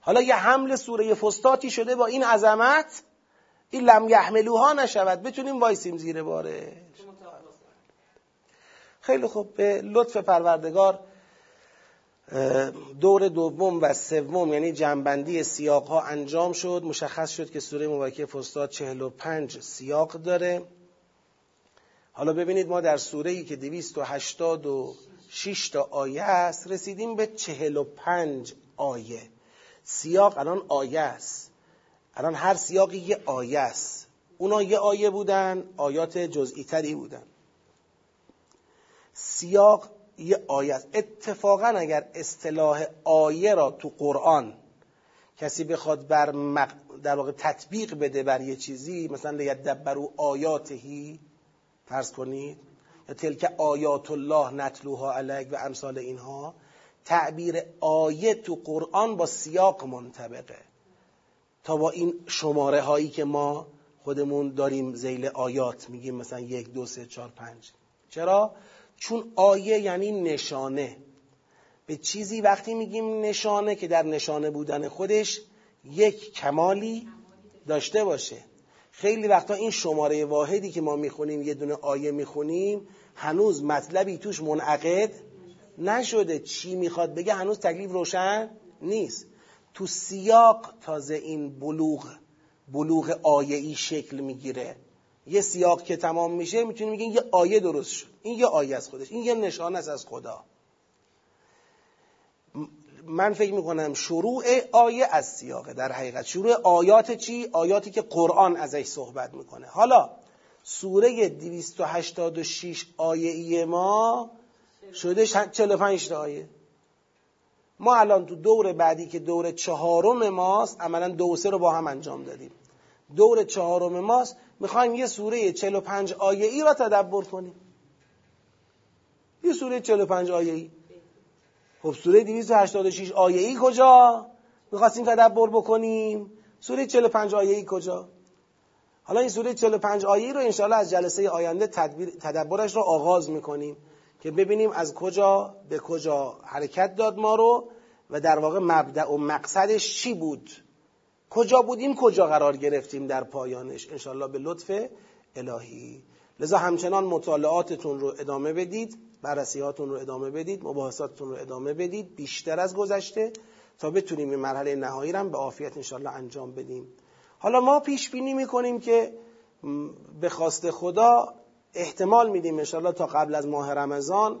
حالا یه حمل سوره فستاتی شده با این عظمت این لم یحملوها نشود. بتونیم وایسیم زیر باره. خیلی خوب. به لطف پروردگار دور دوم و سوم یعنی جنبندی سیاق ها انجام شد. مشخص شد که سوره مبارکه فستاد 45 سیاق داره. حالا ببینید ما در سوره ای که 286 تا آیه است رسیدیم به 45 آیه. سیاق الان آیه است. الان هر سیاقی یه آیه است. اونا یه آیه بودن آیات جزئی تری بودن. سیاق یه آیه است. اتفاقا اگر اصطلاح آیه را تو قرآن کسی بخواد بر مق... در واقع تطبیق بده بر یه چیزی مثلا لیدبرو آیاتهی فرض کنید یا تلک آیات الله نتلوها علیک و امثال اینها تعبیر آیه تو قرآن با سیاق منطبقه. تا با این شماره هایی که ما خودمون داریم زیل آیات میگیم مثلا یک دو سه چهار پنج. چرا؟ چون آیه یعنی نشانه. به چیزی وقتی میگیم نشانه که در نشانه بودن خودش یک کمالی داشته باشه. خیلی وقتا این شماره واحدی که ما می‌خونیم یه دونه آیه می‌خونیم هنوز مطلبی توش منعقد نشده. چی می‌خواد بگه؟ هنوز تکلیف روشن نیست. تو سیاق تازه این بلوغ بلوغ آیه ای شکل می‌گیره. یه سیاق که تمام میشه می‌تونیم بگیم یه آیه درست شد. این یه آیه از خودش. این یه نشان است از خدا. من فکر می‌کنم شروع آیه از سیاقه در حقیقت. شروع آیات چی؟ آیاتی که قرآن ازش صحبت می‌کنه. حالا سوره 286 آیه ای ما شده 45 تا آیه. ما الان تو دور بعدی که دور چهارم ماست عملا دو سه رو با هم انجام دادیم. دور چهارم ماست می‌خوایم یه سوره 45 آیه ای را تدبر کنیم. یه سوره 45 آیه ای خب سوره 286 آیه ای کجا؟ می‌خواستیم تدبر بکنیم. سوره 45 آیه ای کجا؟ حالا این سوره 45 آیه ای رو انشاءالله از جلسه آینده تدبرش رو آغاز می‌کنیم که ببینیم از کجا به کجا حرکت داد ما رو و در واقع مبدع و مقصدش چی بود. کجا بودیم کجا قرار گرفتیم در پایانش. انشالله به لطف الهی. لذا همچنان مطالعاتتون رو ادامه بدید بررسیاتون رو ادامه بدید مباحثاتتون رو ادامه بدید. بیشتر از گذشته تا بتونیم این مرحله نهایی رو به عافیت انشالله انجام بدیم. حالا ما پیش بینی می‌کنیم که به خواست خدا احتمال میدیم انشالله تا قبل از ماه رمضان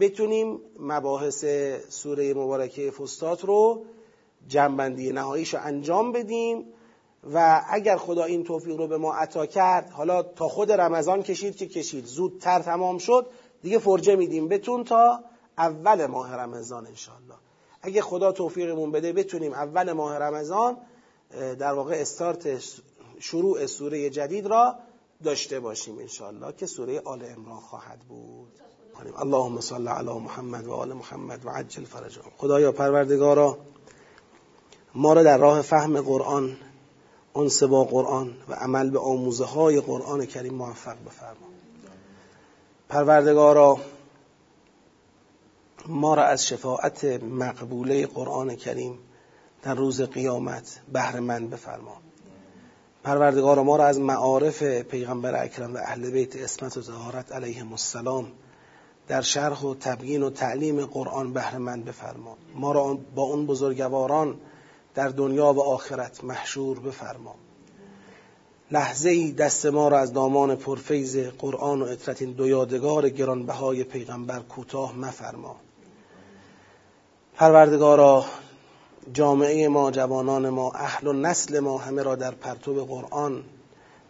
بتونیم مباحث سوره مبارکه فستات رو جنبندی نهاییش رو انجام بدیم و اگر خدا این توفیق رو به ما عطا کرد حالا تا خود رمضان کشید که کشید زودتر تمام شد دیگه فرجه میدیم. بتون تا اول ماه رمضان انشالله اگه خدا توفیقمون بده بتونیم اول ماه رمضان در واقع استارت شروع سوره جدید را داشته باشیم انشالله که سوره آل امران خواهد بود. اللهم صل علی محمد و آل محمد و عجل فرجهم. خدایا پروردگارا ما را در راه فهم قرآن انس با قرآن و عمل به آموزه های قرآن کریم موفق بفرما. پروردگارا ما را از شفاعت مقبوله قرآن کریم در روز قیامت بهره مند بفرما. پروردگار ما را از معارف پیغمبر اکرم و اهل بیت اسمت و زهارت علیهم السلام در شرح و تبیین و تعلیم قرآن بهره مند بفرما. ما را با اون بزرگواران در دنیا و آخرت محشور بفرما. لحظه ای دست ما را از دامان پرفیز قرآن و اطرت این دو یادگار گرانبهای پیغمبر کوتاه مفرما. پروردگارا جامعه ما جوانان ما اهل و نسل ما همه را در پرتو قرآن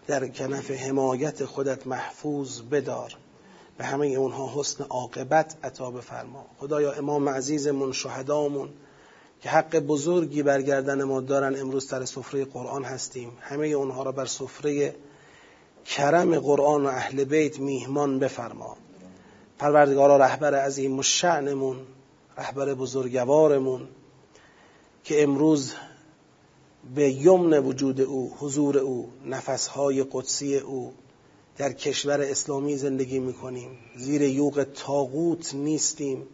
در کنف حمایت خودت محفوظ بدار. به همه اونها حسن عاقبت عطا بفرما. خدایا امام عزیزمون شهدامون که حق بزرگی برگردن ما دارن امروز سر سفره قرآن هستیم. همه اونها را بر سفره کرم قرآن و اهل بیت میهمان بفرما. پروردگارا رهبر عظیم و شعنمون رهبر بزرگوارمون که امروز به یمن وجود او حضور او نفسهای قدسی او در کشور اسلامی زندگی می‌کنیم. زیر یوغ تاغوت نیستیم.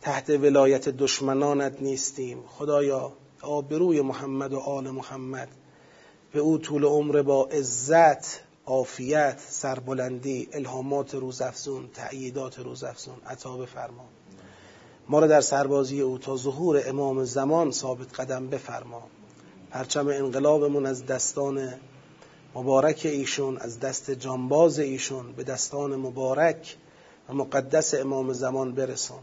تحت ولایت دشمنانت نیستیم. خدایا آبروی محمد و آل محمد. به او طول عمر با عزت عافیت سربلندی الهامات روزافزون تأییدات روزافزون عطا بفرما. ما را در سربازی او تا ظهور امام زمان ثابت قدم بفرما. پرچم انقلابمون از دستان مبارک ایشون از دست جانباز ایشون به دستان مبارک و مقدس امام زمان برسون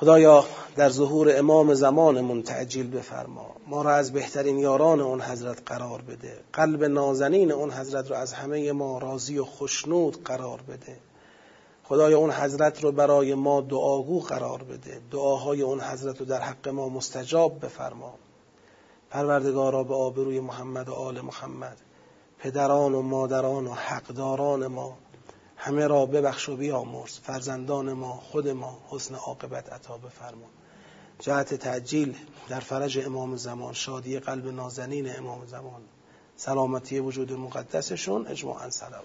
خدایا در ظهور امام زمانمون تعجیل بفرما. ما را از بهترین یاران اون حضرت قرار بده. قلب نازنین اون حضرت رو از همه ما راضی و خشنود قرار بده. خدای اون حضرت رو برای ما دعاگو قرار بده. دعاهای اون حضرت رو در حق ما مستجاب بفرما. پروردگارا به آبروی محمد و آل محمد پدران و مادران و حقداران ما همه را ببخش و بیامرز. فرزندان ما خود ما حسن عاقبت عطا بفرما جهت تعجیل در فرج امام زمان شادی قلب نازنین امام زمان. سلامتی وجود مقدسشون. اجماعا صلوات.